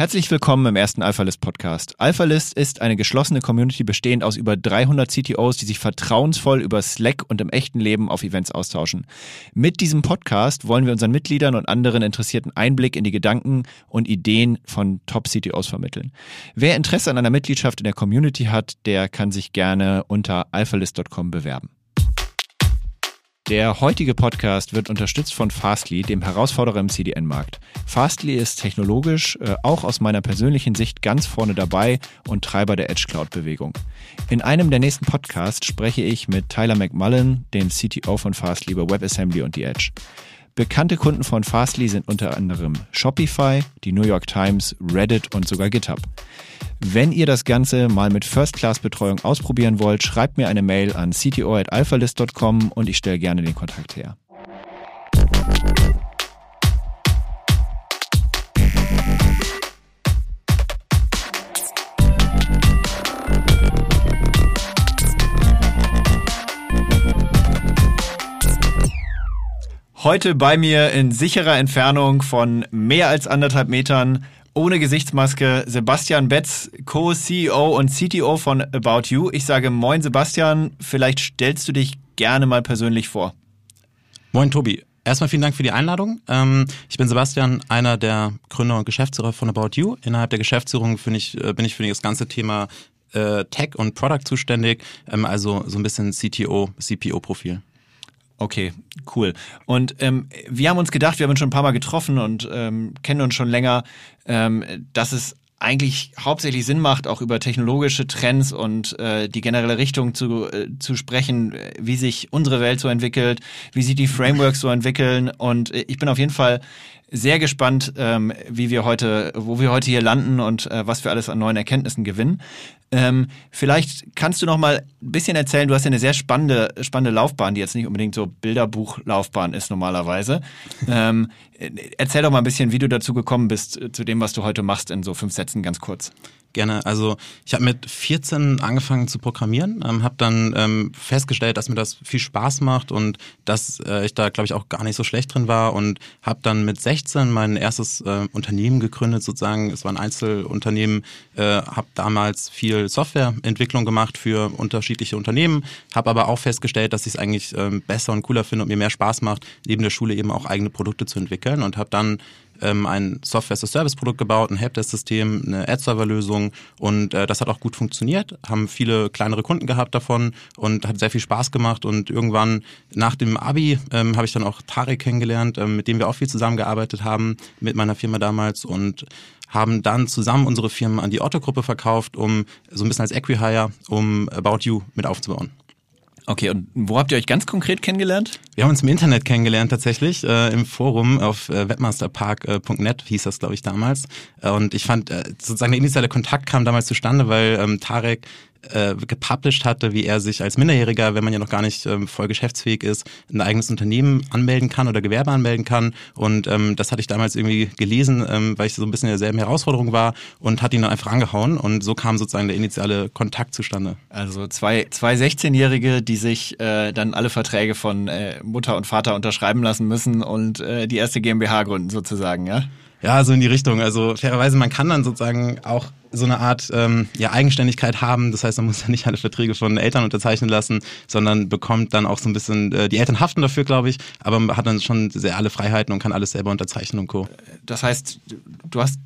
Herzlich willkommen im ersten AlphaList Podcast. AlphaList ist eine geschlossene Community bestehend aus über 300 CTOs, die sich vertrauensvoll über Slack und im echten Leben auf Events austauschen. Mit diesem Podcast wollen wir unseren Mitgliedern und anderen Interessierten Einblick in die Gedanken und Ideen von Top-CTOs vermitteln. Wer Interesse an einer Mitgliedschaft in der Community hat, der kann sich gerne unter alphalist.com bewerben. Der heutige Podcast wird unterstützt von Fastly, dem Herausforderer im CDN-Markt. Fastly ist technologisch äh, auch aus meiner persönlichen Sicht ganz vorne dabei und Treiber der Edge Cloud-Bewegung. In einem der nächsten Podcasts spreche ich mit Tyler McMullen, dem CTO von Fastly über WebAssembly und die Edge. Bekannte Kunden von Fastly sind unter anderem Shopify, die New York Times, Reddit und sogar GitHub. Wenn ihr das Ganze mal mit First-Class-Betreuung ausprobieren wollt, schreibt mir eine Mail an cto.alphalist.com und ich stelle gerne den Kontakt her. Heute bei mir in sicherer Entfernung von mehr als anderthalb Metern, ohne Gesichtsmaske, Sebastian Betz, Co-CEO und CTO von About You. Ich sage Moin Sebastian, vielleicht stellst du dich gerne mal persönlich vor. Moin Tobi. Erstmal vielen Dank für die Einladung. Ähm, ich bin Sebastian, einer der Gründer und Geschäftsführer von About You. Innerhalb der Geschäftsführung bin ich, äh, bin ich für das ganze Thema äh, Tech und Product zuständig, ähm, also so ein bisschen CTO, CPO-Profil. Okay, cool. Und ähm, wir haben uns gedacht, wir haben uns schon ein paar Mal getroffen und ähm, kennen uns schon länger, ähm, dass es eigentlich hauptsächlich Sinn macht, auch über technologische Trends und äh, die generelle Richtung zu, äh, zu sprechen, wie sich unsere Welt so entwickelt, wie sich die Frameworks so entwickeln. Und äh, ich bin auf jeden Fall sehr gespannt, ähm, wie wir heute, wo wir heute hier landen und äh, was wir alles an neuen Erkenntnissen gewinnen. Ähm, vielleicht kannst du noch mal ein bisschen erzählen. Du hast ja eine sehr spannende, spannende Laufbahn, die jetzt nicht unbedingt so Bilderbuchlaufbahn ist normalerweise. ähm, erzähl doch mal ein bisschen, wie du dazu gekommen bist äh, zu dem, was du heute machst, in so fünf Sätzen ganz kurz. Gerne. Also ich habe mit 14 angefangen zu programmieren, ähm, habe dann ähm, festgestellt, dass mir das viel Spaß macht und dass äh, ich da, glaube ich, auch gar nicht so schlecht drin war und habe dann mit 16 mein erstes äh, Unternehmen gegründet, sozusagen. Es war ein Einzelunternehmen, äh, habe damals viel Softwareentwicklung gemacht für unterschiedliche Unternehmen, habe aber auch festgestellt, dass ich es eigentlich ähm, besser und cooler finde und mir mehr Spaß macht, neben der Schule eben auch eigene Produkte zu entwickeln und habe dann ähm, ein Software-as-a-Service-Produkt gebaut, ein Helpdesk-System, eine Ad-Server-Lösung und äh, das hat auch gut funktioniert, haben viele kleinere Kunden gehabt davon und hat sehr viel Spaß gemacht und irgendwann nach dem Abi ähm, habe ich dann auch Tarek kennengelernt, ähm, mit dem wir auch viel zusammengearbeitet haben, mit meiner Firma damals und haben dann zusammen unsere Firmen an die Otto-Gruppe verkauft, um so ein bisschen als Equihire, um About You mit aufzubauen. Okay, und wo habt ihr euch ganz konkret kennengelernt? Wir haben uns im Internet kennengelernt tatsächlich, äh, im Forum auf äh, webmasterpark.net hieß das, glaube ich, damals. Äh, und ich fand, äh, sozusagen der initiale Kontakt kam damals zustande, weil ähm, Tarek äh, gepublished hatte, wie er sich als Minderjähriger, wenn man ja noch gar nicht ähm, voll geschäftsfähig ist, ein eigenes Unternehmen anmelden kann oder Gewerbe anmelden kann. Und ähm, das hatte ich damals irgendwie gelesen, ähm, weil ich so ein bisschen in derselben Herausforderung war und hat ihn dann einfach angehauen. Und so kam sozusagen der initiale Kontakt zustande. Also zwei, zwei 16-Jährige, die sich äh, dann alle Verträge von äh, Mutter und Vater unterschreiben lassen müssen und äh, die erste GmbH gründen sozusagen, ja? Ja, so in die Richtung. Also fairerweise, man kann dann sozusagen auch so eine Art ähm, ja, Eigenständigkeit haben. Das heißt, man muss ja nicht alle Verträge von Eltern unterzeichnen lassen, sondern bekommt dann auch so ein bisschen, äh, die Eltern haften dafür, glaube ich, aber man hat dann schon sehr alle Freiheiten und kann alles selber unterzeichnen und Co. Das heißt, du hast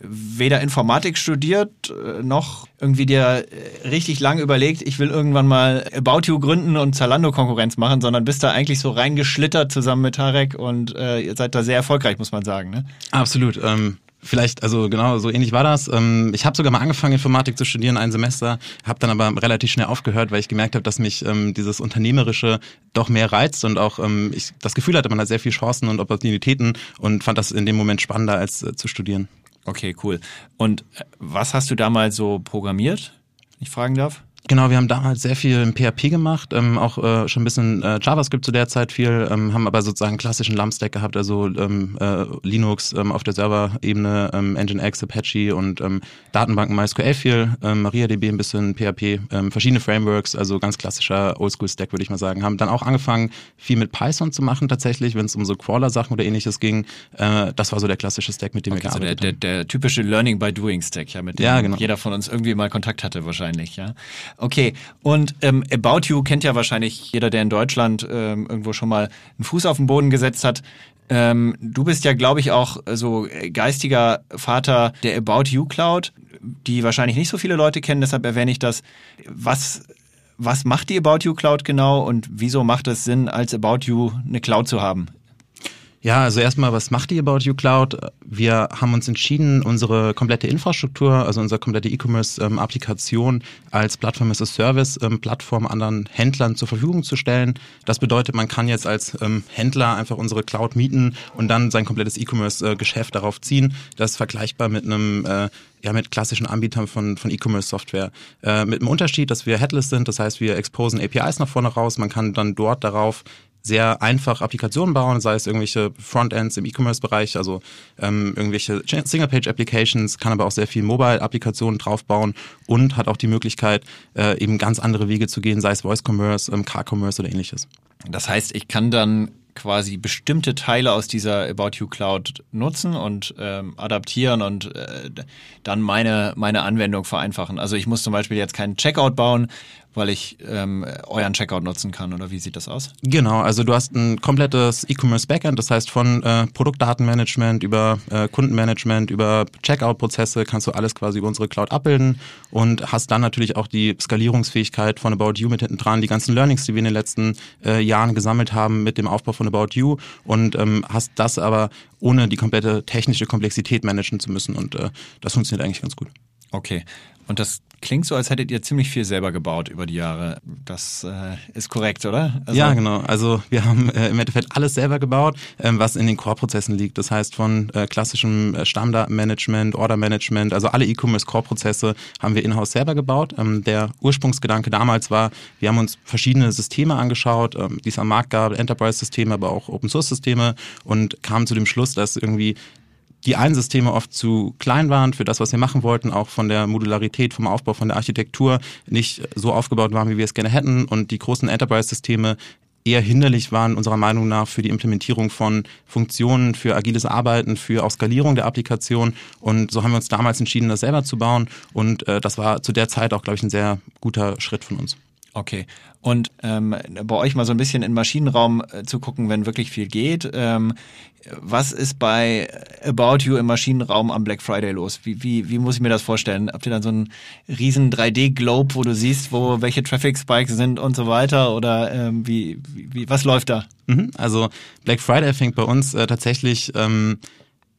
weder Informatik studiert, äh, noch irgendwie dir äh, richtig lang überlegt, ich will irgendwann mal About You gründen und Zalando-Konkurrenz machen, sondern bist da eigentlich so reingeschlittert zusammen mit Tarek und äh, ihr seid da sehr erfolgreich, muss man sagen. Ne? Absolut. Ähm, Vielleicht, also genau, so ähnlich war das. Ähm, ich habe sogar mal angefangen, Informatik zu studieren, ein Semester, habe dann aber relativ schnell aufgehört, weil ich gemerkt habe, dass mich ähm, dieses Unternehmerische doch mehr reizt und auch ähm, ich das Gefühl hatte, man hat sehr viele Chancen und Opportunitäten und fand das in dem Moment spannender als äh, zu studieren. Okay, cool. Und äh, was hast du damals so programmiert, wenn ich fragen darf? Genau, wir haben damals sehr viel im PHP gemacht, ähm, auch äh, schon ein bisschen äh, JavaScript zu der Zeit viel, ähm, haben aber sozusagen klassischen LAMP-Stack gehabt, also ähm, äh, Linux ähm, auf der Serverebene, ähm, Nginx, Apache und ähm, Datenbanken MySQL viel, ähm, MariaDB ein bisschen PHP, ähm, verschiedene Frameworks, also ganz klassischer Oldschool-Stack würde ich mal sagen. Haben dann auch angefangen, viel mit Python zu machen tatsächlich, wenn es um so Crawler-Sachen oder ähnliches ging. Äh, das war so der klassische Stack, mit dem okay, wir gearbeitet so der, der, der typische Learning by Doing Stack, ja, mit dem ja, genau. jeder von uns irgendwie mal Kontakt hatte wahrscheinlich, ja. Okay, und ähm, About You kennt ja wahrscheinlich jeder, der in Deutschland ähm, irgendwo schon mal einen Fuß auf den Boden gesetzt hat. Ähm, du bist ja, glaube ich, auch so geistiger Vater der About You Cloud, die wahrscheinlich nicht so viele Leute kennen, deshalb erwähne ich das. Was was macht die About You Cloud genau und wieso macht es Sinn, als About You eine Cloud zu haben? Ja, also erstmal, was macht die About You Cloud? Wir haben uns entschieden, unsere komplette Infrastruktur, also unsere komplette E-Commerce-Applikation ähm, als Plattform as a Service ähm, Plattform anderen Händlern zur Verfügung zu stellen. Das bedeutet, man kann jetzt als ähm, Händler einfach unsere Cloud mieten und dann sein komplettes E-Commerce-Geschäft darauf ziehen. Das ist vergleichbar mit einem äh, ja, mit klassischen Anbietern von, von E-Commerce-Software. Äh, mit dem Unterschied, dass wir Headless sind, das heißt, wir exposen APIs nach vorne raus. Man kann dann dort darauf sehr einfach Applikationen bauen, sei es irgendwelche Frontends im E-Commerce-Bereich, also ähm, irgendwelche Single-Page-Applications, kann aber auch sehr viel Mobile-Applikationen draufbauen und hat auch die Möglichkeit, äh, eben ganz andere Wege zu gehen, sei es Voice-Commerce, ähm, Car-Commerce oder ähnliches. Das heißt, ich kann dann quasi bestimmte Teile aus dieser About You Cloud nutzen und ähm, adaptieren und äh, dann meine, meine Anwendung vereinfachen. Also ich muss zum Beispiel jetzt keinen Checkout bauen, weil ich ähm, euren Checkout nutzen kann oder wie sieht das aus? Genau, also du hast ein komplettes E-Commerce Backend, das heißt von äh, Produktdatenmanagement über äh, Kundenmanagement, über Checkout-Prozesse kannst du alles quasi über unsere Cloud abbilden und hast dann natürlich auch die Skalierungsfähigkeit von About You mit hinten dran, die ganzen Learnings, die wir in den letzten äh, Jahren gesammelt haben mit dem Aufbau von About You und ähm, hast das aber ohne die komplette technische Komplexität managen zu müssen und äh, das funktioniert eigentlich ganz gut. Okay. Und das klingt so, als hättet ihr ziemlich viel selber gebaut über die Jahre. Das äh, ist korrekt, oder? Also ja, genau. Also wir haben äh, im Endeffekt alles selber gebaut, ähm, was in den Core-Prozessen liegt. Das heißt von äh, klassischem äh, Stammdatenmanagement, Order-Management, also alle E-Commerce-Core-Prozesse haben wir in-house selber gebaut. Ähm, der Ursprungsgedanke damals war, wir haben uns verschiedene Systeme angeschaut, ähm, die es am Markt gab, Enterprise-Systeme, aber auch Open-Source-Systeme und kamen zu dem Schluss, dass irgendwie die einen Systeme oft zu klein waren für das, was wir machen wollten, auch von der Modularität, vom Aufbau, von der Architektur nicht so aufgebaut waren, wie wir es gerne hätten und die großen Enterprise-Systeme eher hinderlich waren unserer Meinung nach für die Implementierung von Funktionen, für agiles Arbeiten, für auch Skalierung der Applikation. Und so haben wir uns damals entschieden, das selber zu bauen. Und äh, das war zu der Zeit auch, glaube ich, ein sehr guter Schritt von uns. Okay. Und ähm, bei euch mal so ein bisschen in Maschinenraum äh, zu gucken, wenn wirklich viel geht. Ähm, was ist bei About You im Maschinenraum am Black Friday los? Wie, wie, wie muss ich mir das vorstellen? Habt ihr dann so einen riesen 3D-Globe, wo du siehst, wo welche Traffic Spikes sind und so weiter? Oder ähm, wie, wie, was läuft da? Mhm, also Black Friday fängt bei uns äh, tatsächlich ähm,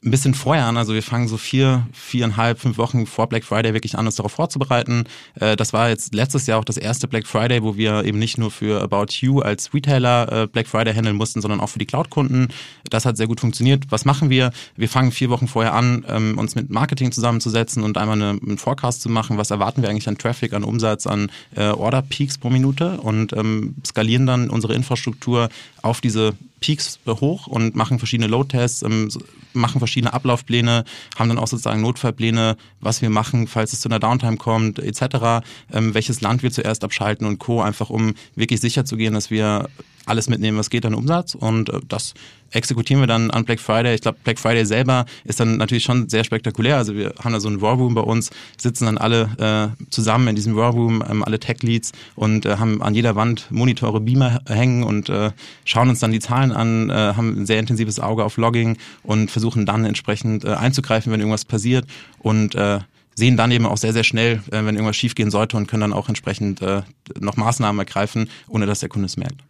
ein bisschen vorher an. Also wir fangen so vier, viereinhalb, fünf Wochen vor Black Friday wirklich an, uns darauf vorzubereiten. Äh, das war jetzt letztes Jahr auch das erste Black Friday, wo wir eben nicht nur für About You als Retailer äh, Black Friday handeln mussten, sondern auch für die Cloud-Kunden. Das hat sehr gut funktioniert. Was machen wir? Wir fangen vier Wochen vorher an, ähm, uns mit Marketing zusammenzusetzen und einmal eine, einen Forecast zu machen. Was erwarten wir eigentlich an Traffic, an Umsatz, an äh, Order-Peaks pro Minute und ähm, skalieren dann unsere Infrastruktur auf diese Peaks hoch und machen verschiedene Load-Tests, ähm, machen verschiedene Ablaufpläne, haben dann auch sozusagen Notfallpläne, was wir machen, falls es zu einer Downtime kommt, etc., ähm, welches Land wir zuerst abschalten und Co., einfach um wirklich sicher zu gehen, dass wir alles mitnehmen, was geht an Umsatz und äh, das exekutieren wir dann an Black Friday. Ich glaube, Black Friday selber ist dann natürlich schon sehr spektakulär. Also wir haben da so einen War Room bei uns, sitzen dann alle äh, zusammen in diesem War Room, ähm, alle Tech Leads und äh, haben an jeder Wand Monitore, Beamer hängen und äh, schauen uns dann die Zahlen an, äh, haben ein sehr intensives Auge auf Logging und versuchen dann entsprechend äh, einzugreifen, wenn irgendwas passiert und äh, sehen dann eben auch sehr, sehr schnell, äh, wenn irgendwas schiefgehen sollte und können dann auch entsprechend äh, noch Maßnahmen ergreifen, ohne dass der Kunde es merkt.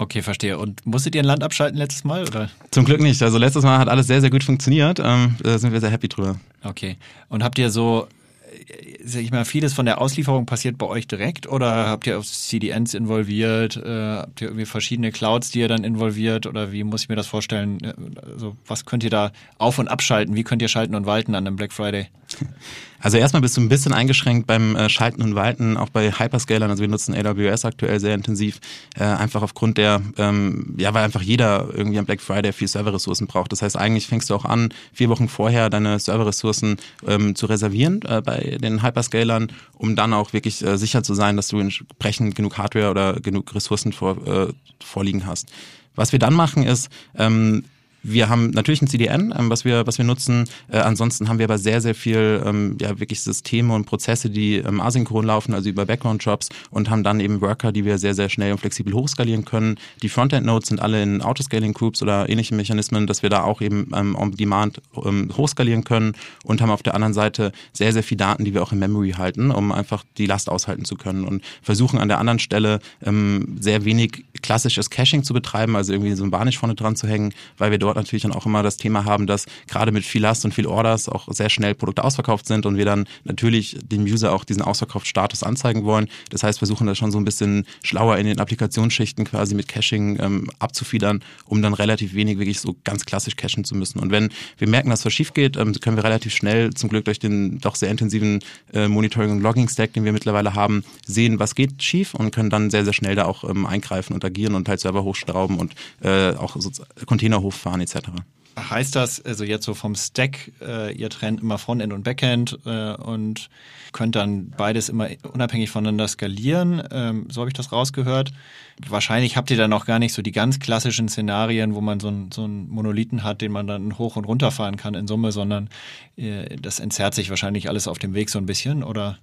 Okay, verstehe. Und musstet ihr ein Land abschalten letztes Mal? Oder? Zum Glück nicht. Also letztes Mal hat alles sehr, sehr gut funktioniert. Ähm, da sind wir sehr happy drüber. Okay. Und habt ihr so, äh, sag ich mal, vieles von der Auslieferung passiert bei euch direkt oder habt ihr auf CDNs involviert? Äh, habt ihr irgendwie verschiedene Clouds, die ihr dann involviert? Oder wie muss ich mir das vorstellen? Also was könnt ihr da auf- und abschalten? Wie könnt ihr schalten und walten an einem Black Friday? Also erstmal bist du ein bisschen eingeschränkt beim äh, Schalten und Walten, auch bei Hyperscalern. Also wir nutzen AWS aktuell sehr intensiv, äh, einfach aufgrund der, ähm, ja, weil einfach jeder irgendwie am Black Friday viel Serverressourcen braucht. Das heißt, eigentlich fängst du auch an, vier Wochen vorher deine Serverressourcen ähm, zu reservieren äh, bei den Hyperscalern, um dann auch wirklich äh, sicher zu sein, dass du entsprechend genug Hardware oder genug Ressourcen vor, äh, vorliegen hast. Was wir dann machen ist, ähm, wir haben natürlich ein CDN, ähm, was wir was wir nutzen. Äh, ansonsten haben wir aber sehr sehr viel ähm, ja wirklich Systeme und Prozesse, die ähm, asynchron laufen, also über Background Jobs und haben dann eben Worker, die wir sehr sehr schnell und flexibel hochskalieren können. Die Frontend Nodes sind alle in Autoscaling Groups oder ähnliche Mechanismen, dass wir da auch eben ähm, on Demand ähm, hochskalieren können und haben auf der anderen Seite sehr sehr viel Daten, die wir auch in Memory halten, um einfach die Last aushalten zu können und versuchen an der anderen Stelle ähm, sehr wenig klassisches Caching zu betreiben, also irgendwie so ein Barnisch vorne dran zu hängen, weil wir dort natürlich dann auch immer das Thema haben, dass gerade mit viel Last und viel Orders auch sehr schnell Produkte ausverkauft sind und wir dann natürlich dem User auch diesen Ausverkaufsstatus anzeigen wollen. Das heißt, versuchen das schon so ein bisschen schlauer in den Applikationsschichten quasi mit Caching ähm, abzufedern, um dann relativ wenig wirklich so ganz klassisch cachen zu müssen. Und wenn wir merken, dass was schief geht, ähm, können wir relativ schnell, zum Glück durch den doch sehr intensiven äh, Monitoring- und Logging-Stack, den wir mittlerweile haben, sehen, was geht schief und können dann sehr, sehr schnell da auch ähm, eingreifen und agieren und halt Server hochschrauben und äh, auch so Container hochfahren etc. Heißt das, also jetzt so vom Stack, äh, ihr trennt immer Frontend und Backend äh, und könnt dann beides immer unabhängig voneinander skalieren? Ähm, so habe ich das rausgehört. Wahrscheinlich habt ihr dann auch gar nicht so die ganz klassischen Szenarien, wo man so, ein, so einen Monolithen hat, den man dann hoch und runter fahren kann in Summe, sondern äh, das entzerrt sich wahrscheinlich alles auf dem Weg so ein bisschen, oder?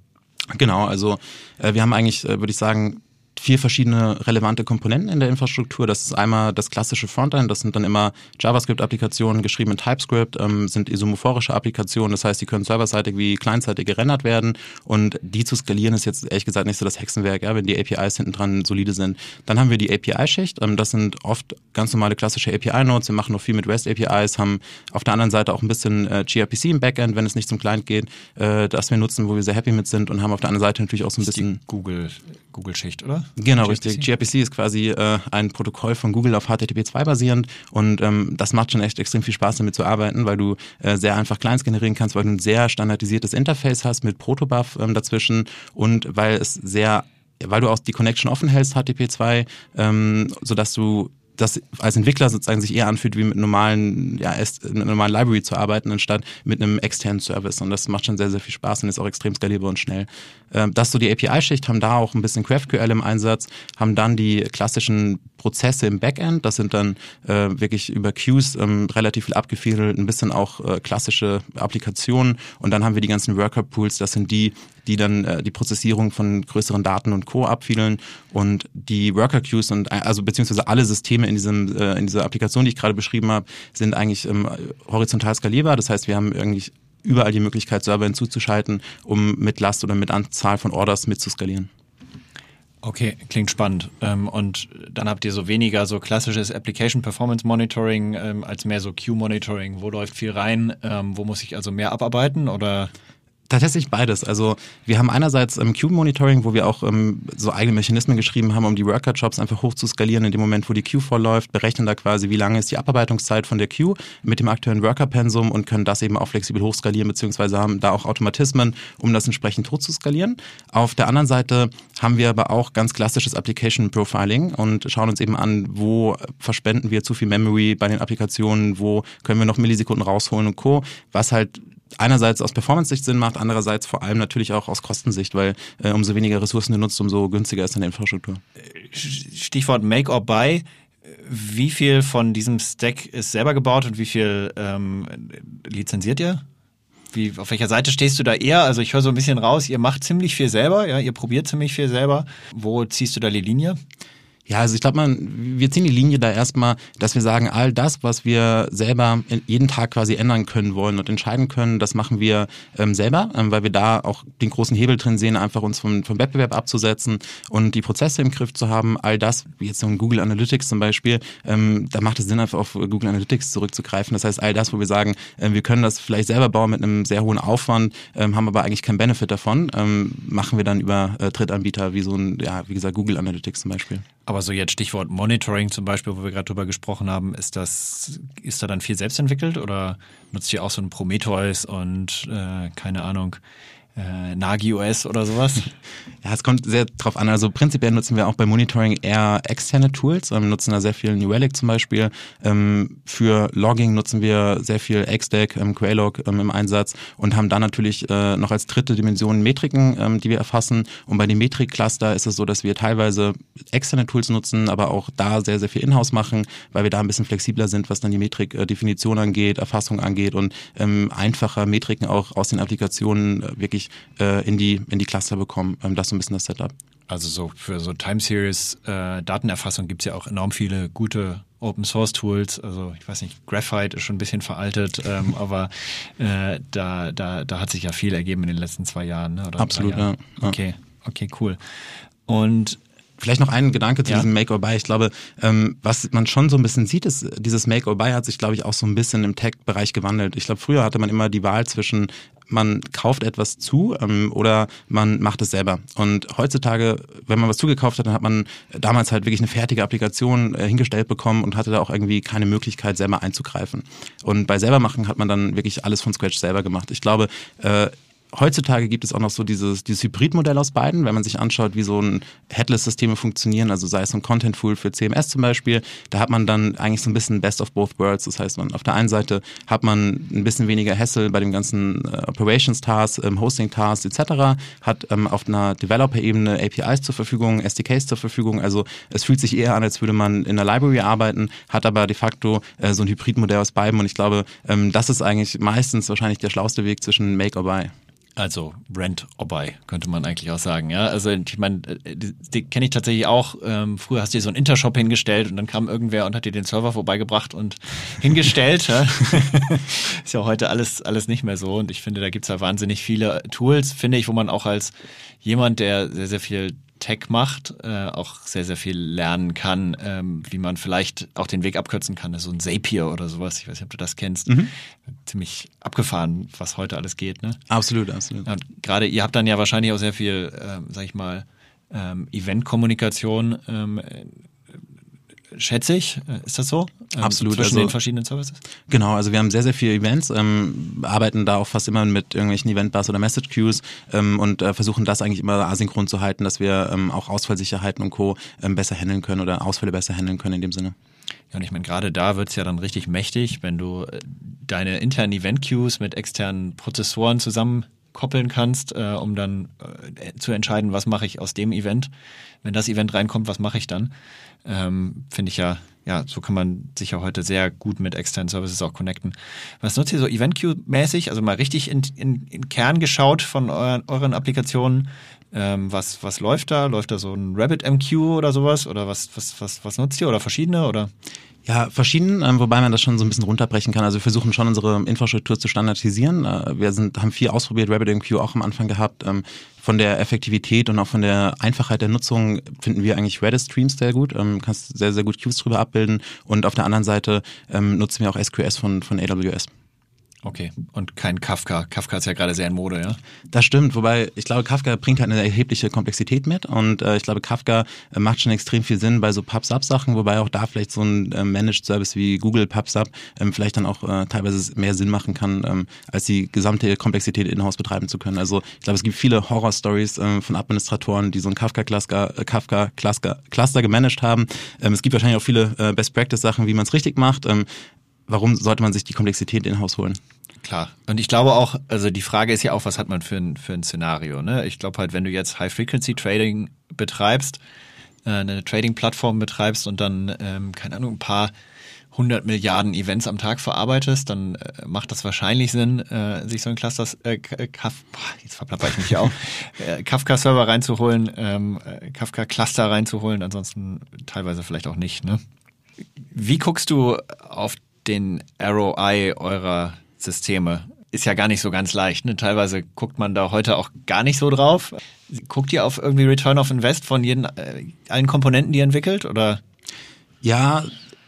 Genau, also äh, wir haben eigentlich, äh, würde ich sagen, vier verschiedene relevante Komponenten in der Infrastruktur. Das ist einmal das klassische Frontend, das sind dann immer JavaScript-Applikationen geschrieben in TypeScript, ähm, sind isomorphorische Applikationen, das heißt, die können serverseitig wie clientseitig gerendert werden und die zu skalieren ist jetzt ehrlich gesagt nicht so das Hexenwerk, ja, wenn die APIs hinten dran solide sind. Dann haben wir die API-Schicht, ähm, das sind oft ganz normale klassische API-Nodes, wir machen noch viel mit REST-APIs, haben auf der anderen Seite auch ein bisschen äh, gRPC im Backend, wenn es nicht zum Client geht, äh, das wir nutzen, wo wir sehr happy mit sind und haben auf der anderen Seite natürlich auch so ein bisschen Google Google-Schicht, oder? Genau, gRPC? richtig. gRPC ist quasi äh, ein Protokoll von Google auf HTTP2 basierend und ähm, das macht schon echt extrem viel Spaß damit zu arbeiten, weil du äh, sehr einfach Clients generieren kannst, weil du ein sehr standardisiertes Interface hast mit Protobuf ähm, dazwischen und weil es sehr weil du auch die Connection offen hältst, HTTP2, ähm, sodass du das als Entwickler sozusagen sich eher anfühlt, wie mit normalen, ja, mit einer normalen Library zu arbeiten, anstatt mit einem externen Service. Und das macht schon sehr, sehr viel Spaß und ist auch extrem skalierbar und schnell. Ähm, das so die API-Schicht, haben da auch ein bisschen GraphQL im Einsatz, haben dann die klassischen Prozesse im Backend, das sind dann äh, wirklich über Queues ähm, relativ viel abgefiedelt, ein bisschen auch äh, klassische Applikationen und dann haben wir die ganzen Worker-Pools, das sind die, die dann äh, die Prozessierung von größeren Daten und Co. abfiedeln und die Worker Queues und äh, also beziehungsweise alle Systeme in diesem äh, in dieser Applikation, die ich gerade beschrieben habe, sind eigentlich ähm, horizontal skalierbar. Das heißt, wir haben irgendwie überall die Möglichkeit, Server hinzuzuschalten, um mit Last oder mit Anzahl von Orders mitzuskalieren. Okay, klingt spannend. Ähm, und dann habt ihr so weniger so klassisches Application Performance Monitoring ähm, als mehr so Queue Monitoring. Wo läuft viel rein? Ähm, wo muss ich also mehr abarbeiten oder? Tatsächlich beides. Also wir haben einerseits ähm, Queue-Monitoring, wo wir auch ähm, so eigene Mechanismen geschrieben haben, um die Worker-Jobs einfach hoch zu skalieren in dem Moment, wo die Queue vorläuft, berechnen da quasi, wie lange ist die Abarbeitungszeit von der Queue mit dem aktuellen Worker-Pensum und können das eben auch flexibel hochskalieren, beziehungsweise haben da auch Automatismen, um das entsprechend hoch zu skalieren. Auf der anderen Seite haben wir aber auch ganz klassisches Application Profiling und schauen uns eben an, wo verspenden wir zu viel Memory bei den Applikationen, wo können wir noch Millisekunden rausholen und Co., was halt einerseits aus Performance-Sicht Sinn macht, andererseits vor allem natürlich auch aus Kostensicht, weil äh, umso weniger Ressourcen du nutzt, umso günstiger ist deine Infrastruktur. Stichwort Make or Buy. Wie viel von diesem Stack ist selber gebaut und wie viel ähm, lizenziert ihr? Wie, auf welcher Seite stehst du da eher? Also ich höre so ein bisschen raus, ihr macht ziemlich viel selber, ja, ihr probiert ziemlich viel selber. Wo ziehst du da die Linie? Ja, also ich glaube, man, wir ziehen die Linie da erstmal, dass wir sagen, all das, was wir selber jeden Tag quasi ändern können wollen und entscheiden können, das machen wir ähm, selber, ähm, weil wir da auch den großen Hebel drin sehen, einfach uns vom, vom Wettbewerb abzusetzen und die Prozesse im Griff zu haben. All das, wie jetzt so ein Google Analytics zum Beispiel, ähm, da macht es Sinn, einfach auf Google Analytics zurückzugreifen. Das heißt, all das, wo wir sagen, äh, wir können das vielleicht selber bauen mit einem sehr hohen Aufwand, ähm, haben aber eigentlich keinen Benefit davon, ähm, machen wir dann über äh, Drittanbieter wie so ein, ja, wie gesagt, Google Analytics zum Beispiel. Aber so jetzt Stichwort Monitoring zum Beispiel, wo wir gerade drüber gesprochen haben, ist das, ist da dann viel selbst entwickelt oder nutzt ihr auch so ein Prometheus und äh, keine Ahnung, äh, Nagi OS oder sowas? Ja, es kommt sehr drauf an. Also prinzipiell nutzen wir auch bei Monitoring eher externe Tools, ähm, nutzen da sehr viel New Relic zum Beispiel. Ähm, für Logging nutzen wir sehr viel XDeck, ähm, Quaylog ähm, im Einsatz und haben dann natürlich äh, noch als dritte Dimension Metriken, die wir erfassen. Und bei den Metrik-Cluster ist es so, dass wir teilweise externe Tools nutzen, aber auch da sehr, sehr viel Inhouse machen, weil wir da ein bisschen flexibler sind, was dann die Metrik-Definition angeht, Erfassung angeht und einfacher Metriken auch aus den Applikationen äh, wirklich äh, in, die, in die Cluster bekommen. Ähm, das ist so ein bisschen das Setup. Also so für so Time Series äh, Datenerfassung gibt's ja auch enorm viele gute Open Source Tools. Also ich weiß nicht, Graphite ist schon ein bisschen veraltet, ähm, aber äh, da, da, da hat sich ja viel ergeben in den letzten zwei Jahren. Ne? Absolut, ja. Okay, okay, cool. Und Vielleicht noch ein Gedanke zu ja. diesem Make or Buy. Ich glaube, ähm, was man schon so ein bisschen sieht, ist, dieses Make or Buy hat sich, glaube ich, auch so ein bisschen im Tech-Bereich gewandelt. Ich glaube, früher hatte man immer die Wahl zwischen man kauft etwas zu ähm, oder man macht es selber. Und heutzutage, wenn man was zugekauft hat, dann hat man damals halt wirklich eine fertige Applikation äh, hingestellt bekommen und hatte da auch irgendwie keine Möglichkeit, selber einzugreifen. Und bei selber machen hat man dann wirklich alles von Scratch selber gemacht. Ich glaube, äh, heutzutage gibt es auch noch so dieses, dieses Hybridmodell aus beiden, wenn man sich anschaut, wie so ein Headless-Systeme funktionieren, also sei es so ein Content-Tool für CMS zum Beispiel, da hat man dann eigentlich so ein bisschen Best of both worlds. Das heißt, man auf der einen Seite hat man ein bisschen weniger Hassel bei dem ganzen äh, Operations-Tasks, ähm, Hosting-Tasks etc., hat ähm, auf einer Developer-Ebene APIs zur Verfügung, SDKs zur Verfügung, also es fühlt sich eher an, als würde man in der Library arbeiten, hat aber de facto äh, so ein Hybridmodell aus beiden und ich glaube, ähm, das ist eigentlich meistens wahrscheinlich der schlauste Weg zwischen Make or Buy. Also Rent or Buy, könnte man eigentlich auch sagen. Ja, also ich meine, äh, die, die kenne ich tatsächlich auch. Ähm, früher hast du dir so einen Intershop hingestellt und dann kam irgendwer und hat dir den Server vorbeigebracht und hingestellt. ja. Ist ja heute alles alles nicht mehr so. Und ich finde, da gibt's ja wahnsinnig viele Tools, finde ich, wo man auch als jemand, der sehr sehr viel Tech macht, äh, auch sehr, sehr viel lernen kann, ähm, wie man vielleicht auch den Weg abkürzen kann. So ein Zapier oder sowas, ich weiß nicht, ob du das kennst. Mhm. Ziemlich abgefahren, was heute alles geht. Ne? Absolut, absolut. Und gerade ihr habt dann ja wahrscheinlich auch sehr viel, ähm, sag ich mal, ähm, Event-Kommunikation ähm, schätze ich. Äh, ist das so? Ähm, Absolut. Zwischen also, den verschiedenen Services? Genau, also wir haben sehr, sehr viele Events, ähm, arbeiten da auch fast immer mit irgendwelchen Event-Bars oder Message-Queues ähm, und äh, versuchen das eigentlich immer asynchron zu halten, dass wir ähm, auch Ausfallsicherheiten und Co. Ähm, besser handeln können oder Ausfälle besser handeln können in dem Sinne. Ja, und ich meine, gerade da wird's ja dann richtig mächtig, wenn du äh, deine internen Event-Queues mit externen Prozessoren zusammen koppeln kannst, äh, um dann äh, zu entscheiden, was mache ich aus dem Event. Wenn das Event reinkommt, was mache ich dann? Ähm, Finde ich ja, ja, so kann man sich ja heute sehr gut mit externen Services auch connecten. Was nutzt ihr so Event Queue-mäßig? Also mal richtig in, in, in Kern geschaut von euren, euren Applikationen. Ähm, was, was läuft da? Läuft da so ein RabbitMQ oder sowas? Oder was, was, was, was nutzt ihr? Oder verschiedene? Oder? Ja, verschieden, ähm, wobei man das schon so ein bisschen runterbrechen kann. Also wir versuchen schon unsere Infrastruktur zu standardisieren. Äh, wir sind, haben viel ausprobiert, RabbitMQ auch am Anfang gehabt. Ähm, von der Effektivität und auch von der Einfachheit der Nutzung finden wir eigentlich Redis Streams sehr gut. Ähm, kannst sehr, sehr gut Queues drüber abbilden. Und auf der anderen Seite ähm, nutzen wir auch SQS von, von AWS. Okay, und kein Kafka. Kafka ist ja gerade sehr in Mode, ja? Das stimmt, wobei ich glaube, Kafka bringt halt eine erhebliche Komplexität mit und äh, ich glaube, Kafka äh, macht schon extrem viel Sinn bei so PubSub-Sachen, wobei auch da vielleicht so ein äh, Managed Service wie Google PubSub ähm, vielleicht dann auch äh, teilweise mehr Sinn machen kann, ähm, als die gesamte Komplexität in-house betreiben zu können. Also ich glaube, es gibt viele Horror-Stories ähm, von Administratoren, die so ein Kafka-Cluster äh, Kafka Cluster, gemanagt haben. Ähm, es gibt wahrscheinlich auch viele äh, Best-Practice-Sachen, wie man es richtig macht. Ähm, warum sollte man sich die Komplexität in-house holen? Klar. Und ich glaube auch, also die Frage ist ja auch, was hat man für ein, für ein Szenario? Ne? Ich glaube halt, wenn du jetzt High-Frequency-Trading betreibst, äh, eine Trading-Plattform betreibst und dann, ähm, keine Ahnung, ein paar hundert Milliarden Events am Tag verarbeitest, dann äh, macht das wahrscheinlich Sinn, äh, sich so ein Cluster, äh, Kaf, boah, jetzt verplapper ich mich hier auch, äh, Kafka-Server reinzuholen, ähm, äh, Kafka-Cluster reinzuholen, ansonsten teilweise vielleicht auch nicht. Ne? Wie guckst du auf den ROI eurer Systeme? Ist ja gar nicht so ganz leicht. Ne? Teilweise guckt man da heute auch gar nicht so drauf. Guckt ihr auf irgendwie Return of Invest von jeden, äh, allen Komponenten, die ihr entwickelt? Oder? Ja,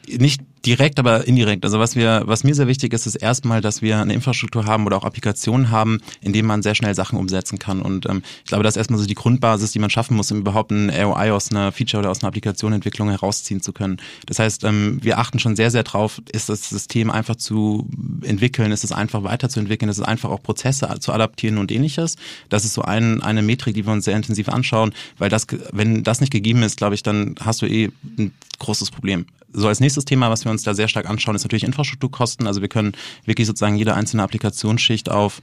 nicht Direkt, aber indirekt. Also was wir, was mir sehr wichtig ist, ist erstmal, dass wir eine Infrastruktur haben oder auch Applikationen haben, in denen man sehr schnell Sachen umsetzen kann. Und ähm, ich glaube, das ist erstmal so die Grundbasis, die man schaffen muss, um überhaupt ein AOI aus einer Feature oder aus einer Applikationentwicklung herausziehen zu können. Das heißt, ähm, wir achten schon sehr, sehr drauf, ist das System einfach zu entwickeln, ist es einfach weiterzuentwickeln, ist es einfach auch Prozesse zu adaptieren und ähnliches. Das ist so ein, eine Metrik, die wir uns sehr intensiv anschauen, weil das, wenn das nicht gegeben ist, glaube ich, dann hast du eh ein großes Problem. So als nächstes Thema, was wir uns da sehr stark anschauen, ist natürlich Infrastrukturkosten. Also wir können wirklich sozusagen jede einzelne Applikationsschicht auf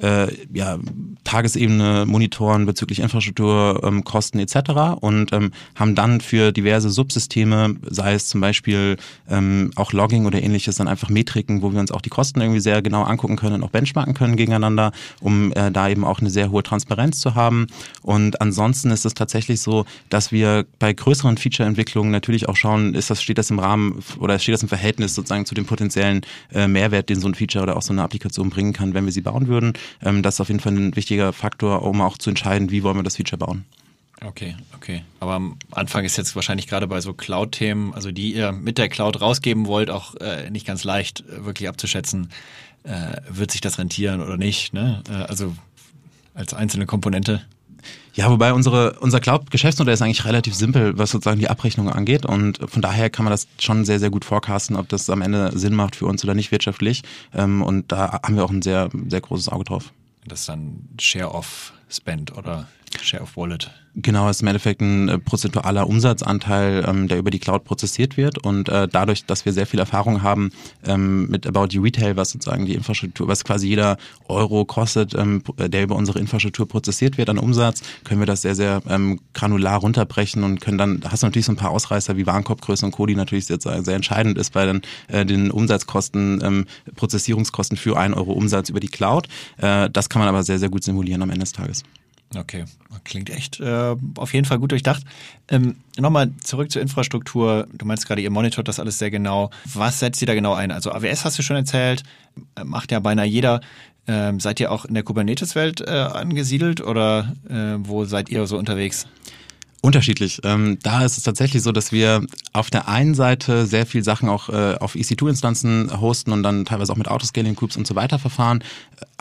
äh, ja, Tagesebene monitoren bezüglich Infrastruktur, ähm, Kosten etc. und ähm, haben dann für diverse Subsysteme, sei es zum Beispiel ähm, auch Logging oder ähnliches, dann einfach Metriken, wo wir uns auch die Kosten irgendwie sehr genau angucken können und auch benchmarken können gegeneinander, um äh, da eben auch eine sehr hohe Transparenz zu haben. Und ansonsten ist es tatsächlich so, dass wir bei größeren Feature-Entwicklungen natürlich auch schauen, ist das, steht das im Rahmen oder steht das im Verhältnis sozusagen zu dem potenziellen äh, Mehrwert, den so ein Feature oder auch so eine Applikation bringen kann, wenn wir sie bauen würden. Ähm, das ist auf jeden Fall ein wichtiger Faktor, um auch zu entscheiden, wie wollen wir das Feature bauen. Okay, okay. Aber am Anfang ist jetzt wahrscheinlich gerade bei so Cloud-Themen, also die ihr mit der Cloud rausgeben wollt, auch äh, nicht ganz leicht äh, wirklich abzuschätzen, äh, wird sich das rentieren oder nicht. Ne? Äh, also als einzelne Komponente. Ja, wobei unsere, unser Cloud-Geschäftsmodell ist eigentlich relativ simpel, was sozusagen die Abrechnung angeht. Und von daher kann man das schon sehr, sehr gut forecasten, ob das am Ende Sinn macht für uns oder nicht wirtschaftlich. Ähm, und da haben wir auch ein sehr, sehr großes Auge drauf. Das ist dann Share of Spend oder Share of Wallet. Genau, es ist im Endeffekt ein äh, prozentualer Umsatzanteil, ähm, der über die Cloud prozessiert wird. Und äh, dadurch, dass wir sehr viel Erfahrung haben ähm, mit About You Retail, was sozusagen die Infrastruktur, was quasi jeder Euro kostet, ähm, der über unsere Infrastruktur prozessiert wird an Umsatz, können wir das sehr, sehr ähm, granular runterbrechen und können dann, da hast du natürlich so ein paar Ausreißer wie Warenkorbgröße und Co., die natürlich sehr, sehr entscheidend ist bei den, äh, den Umsatzkosten, ähm, Prozessierungskosten für einen Euro Umsatz über die Cloud. Äh, das kann man aber sehr, sehr gut simulieren am Ende des Tages. Okay, klingt echt äh, auf jeden Fall gut durchdacht. Ähm, Nochmal zurück zur Infrastruktur. Du meinst gerade, ihr monitort das alles sehr genau. Was setzt ihr da genau ein? Also AWS hast du schon erzählt, äh, macht ja beinahe jeder. Ähm, seid ihr auch in der Kubernetes-Welt äh, angesiedelt oder äh, wo seid ihr so unterwegs? Unterschiedlich. Ähm, da ist es tatsächlich so, dass wir auf der einen Seite sehr viel Sachen auch äh, auf EC2-Instanzen hosten und dann teilweise auch mit Autoscaling-Groups und so weiter verfahren,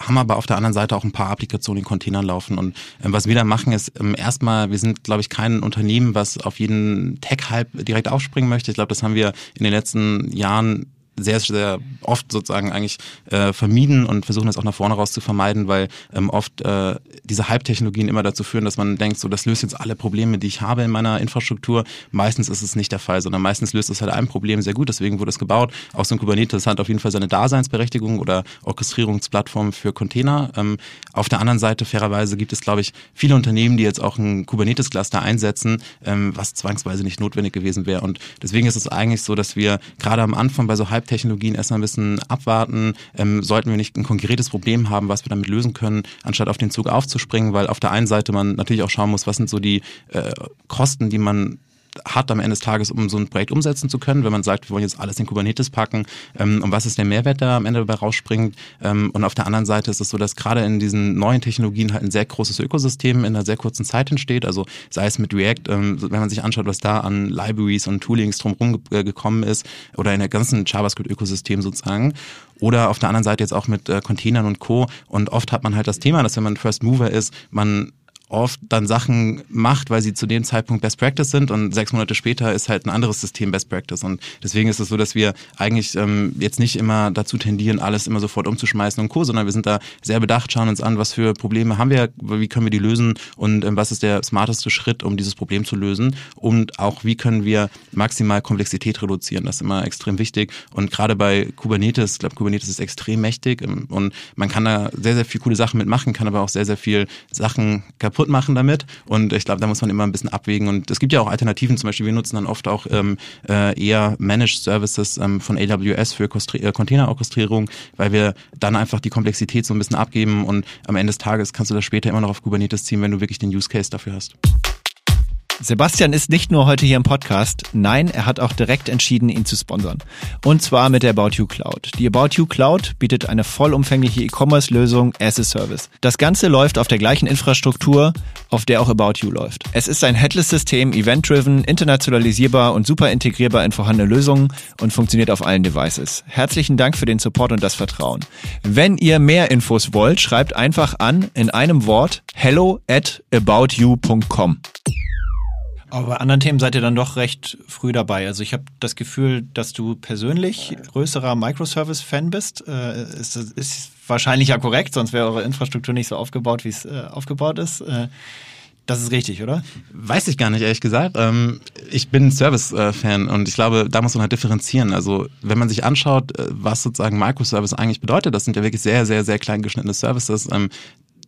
haben aber auf der anderen Seite auch ein paar Applikationen in Containern laufen. Und ähm, was wir da machen, ist ähm, erstmal, wir sind, glaube ich, kein Unternehmen, was auf jeden Tech-Hype direkt aufspringen möchte. Ich glaube, das haben wir in den letzten Jahren sehr, sehr oft sozusagen eigentlich äh, vermieden und versuchen das auch nach vorne raus zu vermeiden, weil ähm, oft äh, diese Hype-Technologien immer dazu führen, dass man denkt, so das löst jetzt alle Probleme, die ich habe in meiner Infrastruktur. Meistens ist es nicht der Fall, sondern meistens löst es halt ein Problem sehr gut, deswegen wurde es gebaut. Auch so ein Kubernetes hat auf jeden Fall seine Daseinsberechtigung oder Orchestrierungsplattform für Container. Ähm, auf der anderen Seite, fairerweise, gibt es, glaube ich, viele Unternehmen, die jetzt auch ein Kubernetes-Cluster einsetzen, ähm, was zwangsweise nicht notwendig gewesen wäre. Und deswegen ist es eigentlich so, dass wir gerade am Anfang bei so Hype Technologien erstmal ein bisschen abwarten. Ähm, sollten wir nicht ein konkretes Problem haben, was wir damit lösen können, anstatt auf den Zug aufzuspringen, weil auf der einen Seite man natürlich auch schauen muss, was sind so die äh, Kosten, die man hat am Ende des Tages, um so ein Projekt umsetzen zu können, wenn man sagt, wir wollen jetzt alles in Kubernetes packen ähm, und was ist der Mehrwert, der am Ende dabei rausspringt. Ähm, und auf der anderen Seite ist es so, dass gerade in diesen neuen Technologien halt ein sehr großes Ökosystem in einer sehr kurzen Zeit entsteht. Also sei es mit React, ähm, wenn man sich anschaut, was da an Libraries und Toolings drumherum ge gekommen ist oder in der ganzen JavaScript-Ökosystem sozusagen. Oder auf der anderen Seite jetzt auch mit äh, Containern und Co. Und oft hat man halt das Thema, dass wenn man First Mover ist, man oft dann Sachen macht, weil sie zu dem Zeitpunkt Best Practice sind und sechs Monate später ist halt ein anderes System Best Practice. Und deswegen ist es so, dass wir eigentlich ähm, jetzt nicht immer dazu tendieren, alles immer sofort umzuschmeißen und Co., sondern wir sind da sehr bedacht, schauen uns an, was für Probleme haben wir, wie können wir die lösen und ähm, was ist der smarteste Schritt, um dieses Problem zu lösen und auch wie können wir maximal Komplexität reduzieren. Das ist immer extrem wichtig. Und gerade bei Kubernetes, ich glaube, Kubernetes ist extrem mächtig ähm, und man kann da sehr, sehr viel coole Sachen mitmachen, kann aber auch sehr, sehr viel Sachen kaputt kaputt machen damit. Und ich glaube, da muss man immer ein bisschen abwägen. Und es gibt ja auch Alternativen. Zum Beispiel, wir nutzen dann oft auch ähm, äh, eher Managed Services ähm, von AWS für äh, Containerorchestrierung, weil wir dann einfach die Komplexität so ein bisschen abgeben und am Ende des Tages kannst du das später immer noch auf Kubernetes ziehen, wenn du wirklich den Use Case dafür hast. Sebastian ist nicht nur heute hier im Podcast, nein, er hat auch direkt entschieden, ihn zu sponsern. Und zwar mit der About You Cloud. Die About You Cloud bietet eine vollumfängliche E-Commerce-Lösung as a Service. Das Ganze läuft auf der gleichen Infrastruktur, auf der auch About You läuft. Es ist ein Headless-System, event-driven, internationalisierbar und super integrierbar in vorhandene Lösungen und funktioniert auf allen Devices. Herzlichen Dank für den Support und das Vertrauen. Wenn ihr mehr Infos wollt, schreibt einfach an in einem Wort hello at aboutyou.com. Aber bei anderen Themen seid ihr dann doch recht früh dabei. Also ich habe das Gefühl, dass du persönlich größerer Microservice-Fan bist. Äh, ist, ist wahrscheinlich ja korrekt, sonst wäre eure Infrastruktur nicht so aufgebaut, wie es äh, aufgebaut ist. Äh, das ist richtig, oder? Weiß ich gar nicht, ehrlich gesagt. Ähm, ich bin Service-Fan und ich glaube, da muss man halt differenzieren. Also, wenn man sich anschaut, äh, was sozusagen Microservice eigentlich bedeutet, das sind ja wirklich sehr, sehr, sehr klein geschnittene Services.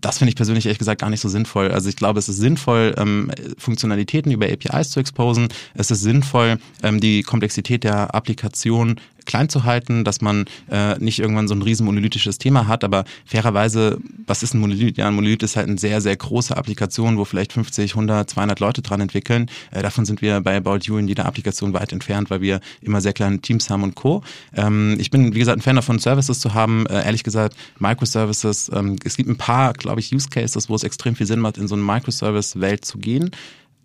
Das finde ich persönlich ehrlich gesagt gar nicht so sinnvoll. Also ich glaube, es ist sinnvoll, ähm, Funktionalitäten über APIs zu exposen. Es ist sinnvoll, ähm, die Komplexität der Applikation klein zu halten, dass man äh, nicht irgendwann so ein riesen monolithisches Thema hat. Aber fairerweise, was ist ein Monolith? Ja, ein Monolith ist halt eine sehr, sehr große Applikation, wo vielleicht 50, 100, 200 Leute dran entwickeln. Äh, davon sind wir bei About You in jeder Applikation weit entfernt, weil wir immer sehr kleine Teams haben und Co. Ähm, ich bin, wie gesagt, ein Fan davon, Services zu haben. Äh, ehrlich gesagt, Microservices. Ähm, es gibt ein paar, glaube ich, Use Cases, wo es extrem viel Sinn macht, in so eine Microservice-Welt zu gehen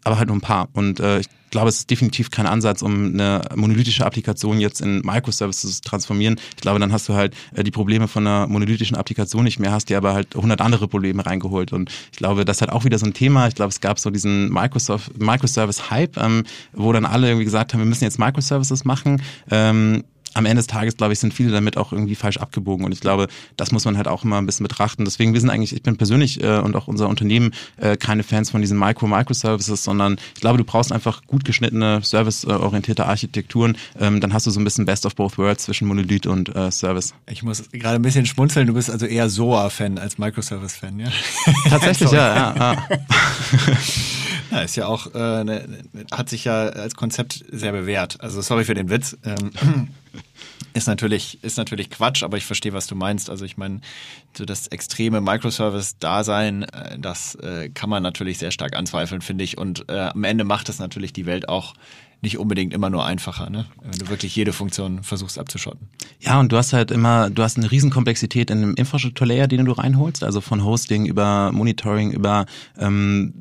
aber halt nur ein paar. Und äh, ich glaube, es ist definitiv kein Ansatz, um eine monolithische Applikation jetzt in Microservices zu transformieren. Ich glaube, dann hast du halt äh, die Probleme von einer monolithischen Applikation nicht mehr, hast dir aber halt 100 andere Probleme reingeholt. Und ich glaube, das halt auch wieder so ein Thema. Ich glaube, es gab so diesen Microsoft, Microservice-Hype, ähm, wo dann alle irgendwie gesagt haben, wir müssen jetzt Microservices machen. Ähm, am Ende des Tages, glaube ich, sind viele damit auch irgendwie falsch abgebogen. Und ich glaube, das muss man halt auch immer ein bisschen betrachten. Deswegen, wir sind eigentlich, ich bin persönlich äh, und auch unser Unternehmen äh, keine Fans von diesen Micro-Microservices, sondern ich glaube, du brauchst einfach gut geschnittene, serviceorientierte Architekturen. Ähm, dann hast du so ein bisschen Best of Both Worlds zwischen Monolith und äh, Service. Ich muss gerade ein bisschen schmunzeln. Du bist also eher SOA-Fan als Microservice-Fan, ja? Tatsächlich, ja, ja. ja. Ja, ist ja auch, äh, ne, hat sich ja als Konzept sehr bewährt. Also sorry für den Witz. Ähm, ist natürlich, ist natürlich Quatsch, aber ich verstehe, was du meinst. Also ich meine, so das extreme Microservice-Dasein, äh, das äh, kann man natürlich sehr stark anzweifeln, finde ich. Und äh, am Ende macht es natürlich die Welt auch nicht unbedingt immer nur einfacher, ne? wenn du wirklich jede Funktion versuchst abzuschotten. Ja, und du hast halt immer, du hast eine Riesenkomplexität in dem Infrastrukturlayer, den du reinholst, also von Hosting über Monitoring, über ähm,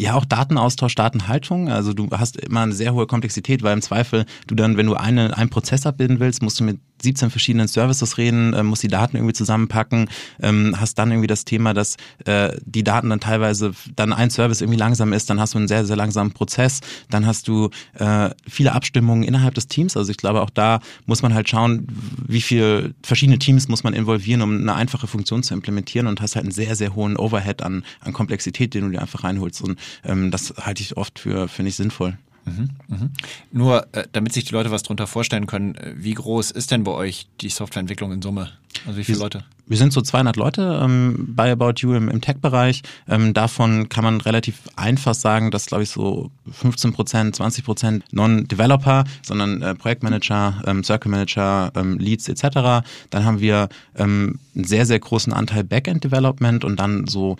ja, auch Datenaustausch, Datenhaltung. Also du hast immer eine sehr hohe Komplexität, weil im Zweifel du dann, wenn du eine, einen Prozess abbilden willst, musst du mit 17 verschiedenen Services reden, äh, musst die Daten irgendwie zusammenpacken, ähm, hast dann irgendwie das Thema, dass äh, die Daten dann teilweise, dann ein Service irgendwie langsam ist, dann hast du einen sehr, sehr langsamen Prozess, dann hast du äh, viele Abstimmungen innerhalb des Teams. Also ich glaube, auch da muss man halt schauen, wie viele verschiedene Teams muss man involvieren, um eine einfache Funktion zu implementieren und hast halt einen sehr, sehr hohen Overhead an, an Komplexität, den du dir einfach reinholst. Und ähm, das halte ich oft für, für nicht sinnvoll. Mhm, mhm. Nur, äh, damit sich die Leute was darunter vorstellen können, äh, wie groß ist denn bei euch die Softwareentwicklung in Summe? Also wie viele wir, Leute? Wir sind so 200 Leute ähm, bei About You im, im Tech-Bereich. Ähm, davon kann man relativ einfach sagen, dass, glaube ich, so 15 Prozent, 20 Prozent Non-Developer, sondern äh, Projektmanager, ähm, Circle Manager, ähm, Leads etc. Dann haben wir ähm, einen sehr, sehr großen Anteil Backend-Development und dann so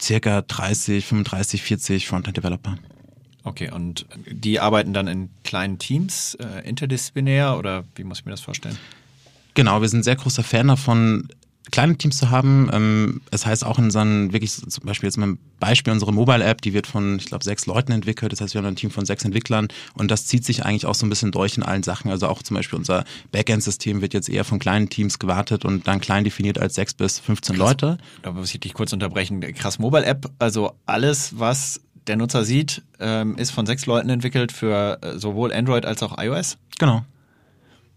circa 30, 35, 40 Frontend-Developer. Okay, und die arbeiten dann in kleinen Teams, äh, interdisziplinär oder wie muss ich mir das vorstellen? Genau, wir sind sehr großer Fan davon, kleine Teams zu haben. Ähm, es heißt auch in unseren, wirklich zum Beispiel jetzt mal ein Beispiel, unsere Mobile-App, die wird von, ich glaube, sechs Leuten entwickelt. Das heißt, wir haben ein Team von sechs Entwicklern und das zieht sich eigentlich auch so ein bisschen durch in allen Sachen. Also auch zum Beispiel unser Backend-System wird jetzt eher von kleinen Teams gewartet und dann klein definiert als sechs bis 15 Krass. Leute. Da muss ich dich kurz unterbrechen. Krass Mobile-App, also alles, was der Nutzer sieht, ähm, ist von sechs Leuten entwickelt für äh, sowohl Android als auch iOS. Genau.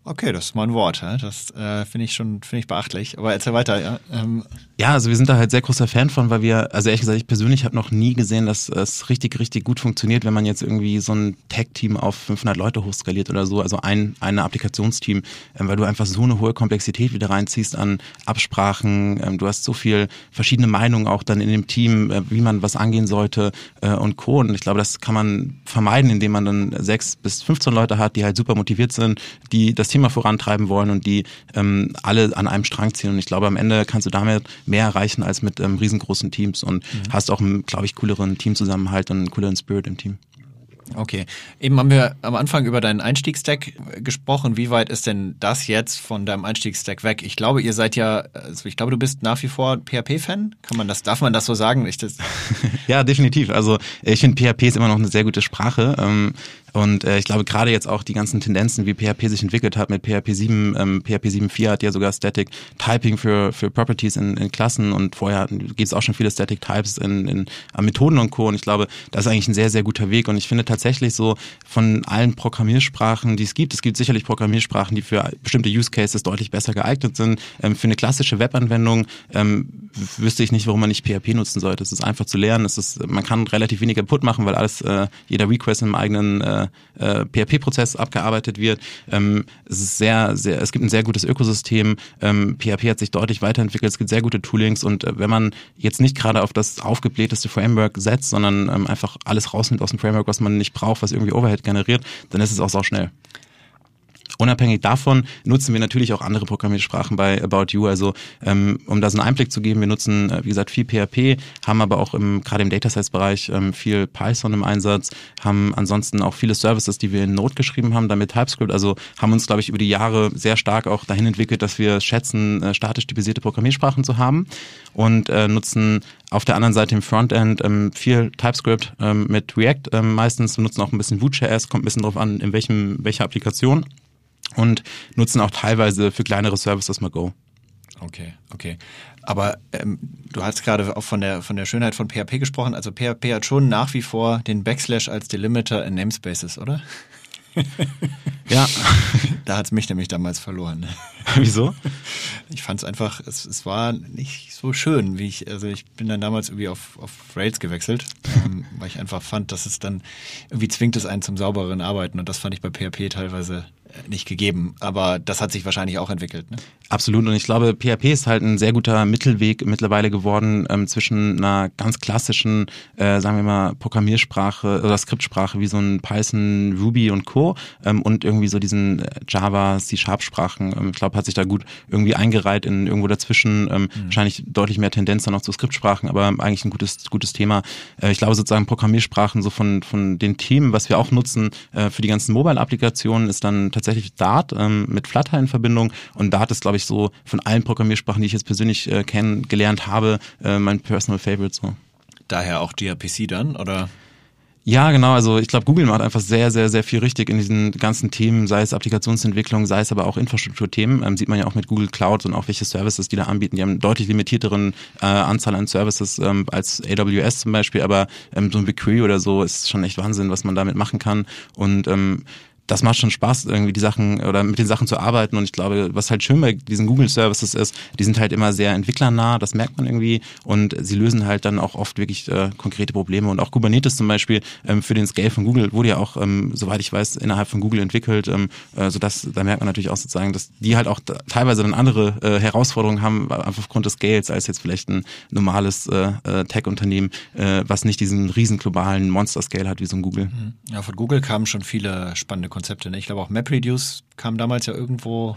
Okay, das ist mal ein Wort. Das äh, finde ich schon finde ich beachtlich. Aber erzähl weiter. Ja, ähm. ja, also wir sind da halt sehr großer Fan von, weil wir, also ehrlich gesagt, ich persönlich habe noch nie gesehen, dass es richtig, richtig gut funktioniert, wenn man jetzt irgendwie so ein Tech-Team auf 500 Leute hochskaliert oder so, also ein ein Applikationsteam, ähm, weil du einfach so eine hohe Komplexität wieder reinziehst an Absprachen. Ähm, du hast so viel verschiedene Meinungen auch dann in dem Team, äh, wie man was angehen sollte äh, und Co. Und ich glaube, das kann man vermeiden, indem man dann sechs bis 15 Leute hat, die halt super motiviert sind, die das Thema vorantreiben wollen und die ähm, alle an einem Strang ziehen. Und ich glaube, am Ende kannst du damit mehr erreichen als mit ähm, riesengroßen Teams und mhm. hast auch, glaube ich, cooleren Teamzusammenhalt und einen cooleren Spirit im Team. Okay. Eben haben wir am Anfang über deinen Einstiegsstack gesprochen. Wie weit ist denn das jetzt von deinem Einstiegsstack weg? Ich glaube, ihr seid ja, also ich glaube, du bist nach wie vor PHP-Fan. Kann man das, darf man das so sagen? Ich das ja, definitiv. Also ich finde PHP ist immer noch eine sehr gute Sprache. Und äh, ich glaube, gerade jetzt auch die ganzen Tendenzen, wie PHP sich entwickelt hat mit PHP 7, ähm, PHP 7.4 hat ja sogar Static Typing für, für Properties in, in Klassen und vorher gibt es auch schon viele Static Types in, in äh, Methoden und Co. Und ich glaube, das ist eigentlich ein sehr, sehr guter Weg. Und ich finde tatsächlich so von allen Programmiersprachen, die es gibt, es gibt sicherlich Programmiersprachen, die für bestimmte Use Cases deutlich besser geeignet sind. Ähm, für eine klassische Webanwendung ähm, wüsste ich nicht, warum man nicht PHP nutzen sollte. Es ist einfach zu lernen. Es ist, man kann relativ wenig Input machen, weil alles, äh, jeder Request im eigenen äh, äh, PHP-Prozess abgearbeitet wird. Ähm, es ist sehr, sehr, es gibt ein sehr gutes Ökosystem. Ähm, PHP hat sich deutlich weiterentwickelt. Es gibt sehr gute Toolings und äh, wenn man jetzt nicht gerade auf das aufgeblähteste Framework setzt, sondern ähm, einfach alles rausnimmt aus dem Framework, was man nicht braucht, was irgendwie Overhead generiert, dann ist es auch sau schnell. Unabhängig davon nutzen wir natürlich auch andere Programmiersprachen bei About You. Also ähm, um da so einen Einblick zu geben, wir nutzen, äh, wie gesagt, viel PHP, haben aber auch im, gerade im Data Science-Bereich ähm, viel Python im Einsatz, haben ansonsten auch viele Services, die wir in Node geschrieben haben, damit TypeScript. Also haben uns, glaube ich, über die Jahre sehr stark auch dahin entwickelt, dass wir schätzen, äh, statisch typisierte Programmiersprachen zu haben und äh, nutzen auf der anderen Seite im Frontend ähm, viel TypeScript ähm, mit React ähm, meistens, wir nutzen auch ein bisschen Vue.js, kommt ein bisschen drauf an, in welchem, welcher Applikation und nutzen auch teilweise für kleinere Services mal Go. Okay, okay. Aber ähm, du hast gerade auch von der von der Schönheit von PHP gesprochen. Also PHP hat schon nach wie vor den Backslash als Delimiter in Namespaces, oder? ja. Da hat es mich nämlich damals verloren. Wieso? Ich fand es einfach, es, war nicht so schön, wie ich, also ich bin dann damals irgendwie auf, auf Rails gewechselt, ähm, weil ich einfach fand, dass es dann irgendwie zwingt es einen zum sauberen Arbeiten und das fand ich bei PHP teilweise nicht gegeben. Aber das hat sich wahrscheinlich auch entwickelt. Ne? Absolut. Und ich glaube, PHP ist halt ein sehr guter Mittelweg mittlerweile geworden ähm, zwischen einer ganz klassischen, äh, sagen wir mal, Programmiersprache oder Skriptsprache wie so ein Python, Ruby und Co. Ähm, und irgendwie so diesen äh, Java, C-Sharp-Sprachen. Ähm, ich glaube, hat sich da gut irgendwie eingereiht in irgendwo dazwischen. Ähm, mhm. Wahrscheinlich deutlich mehr Tendenz dann auch zu Skriptsprachen, aber eigentlich ein gutes, gutes Thema. Äh, ich glaube sozusagen Programmiersprachen so von, von den Themen, was wir auch nutzen äh, für die ganzen Mobile-Applikationen, ist dann tatsächlich Dart ähm, mit Flutter in Verbindung. Und Dart ist, glaube ich, so von allen Programmiersprachen, die ich jetzt persönlich äh, kennengelernt habe, äh, mein Personal Favorite so. Daher auch gRPC dann, oder? Ja, genau. Also ich glaube, Google macht einfach sehr, sehr, sehr viel richtig in diesen ganzen Themen, sei es Applikationsentwicklung, sei es aber auch Infrastrukturthemen. Ähm, sieht man ja auch mit Google Cloud und auch welche Services die da anbieten. Die haben eine deutlich limitierteren äh, Anzahl an Services ähm, als AWS zum Beispiel, aber ähm, so ein BigQuery oder so ist schon echt Wahnsinn, was man damit machen kann. Und ähm, das macht schon Spaß, irgendwie die Sachen oder mit den Sachen zu arbeiten. Und ich glaube, was halt schön bei diesen Google Services ist, die sind halt immer sehr entwicklernah, das merkt man irgendwie. Und sie lösen halt dann auch oft wirklich äh, konkrete Probleme. Und auch Kubernetes zum Beispiel ähm, für den Scale von Google wurde ja auch, ähm, soweit ich weiß, innerhalb von Google entwickelt, ähm, äh, sodass, da merkt man natürlich auch sozusagen, dass die halt auch teilweise dann andere äh, Herausforderungen haben, einfach aufgrund des Scales, als jetzt vielleicht ein normales äh, äh, Tech-Unternehmen, äh, was nicht diesen riesen globalen Monster-Scale hat wie so ein Google. Mhm. Ja, von Google kamen schon viele spannende Konzepte. Ne? Ich glaube auch MapReduce kam damals ja irgendwo,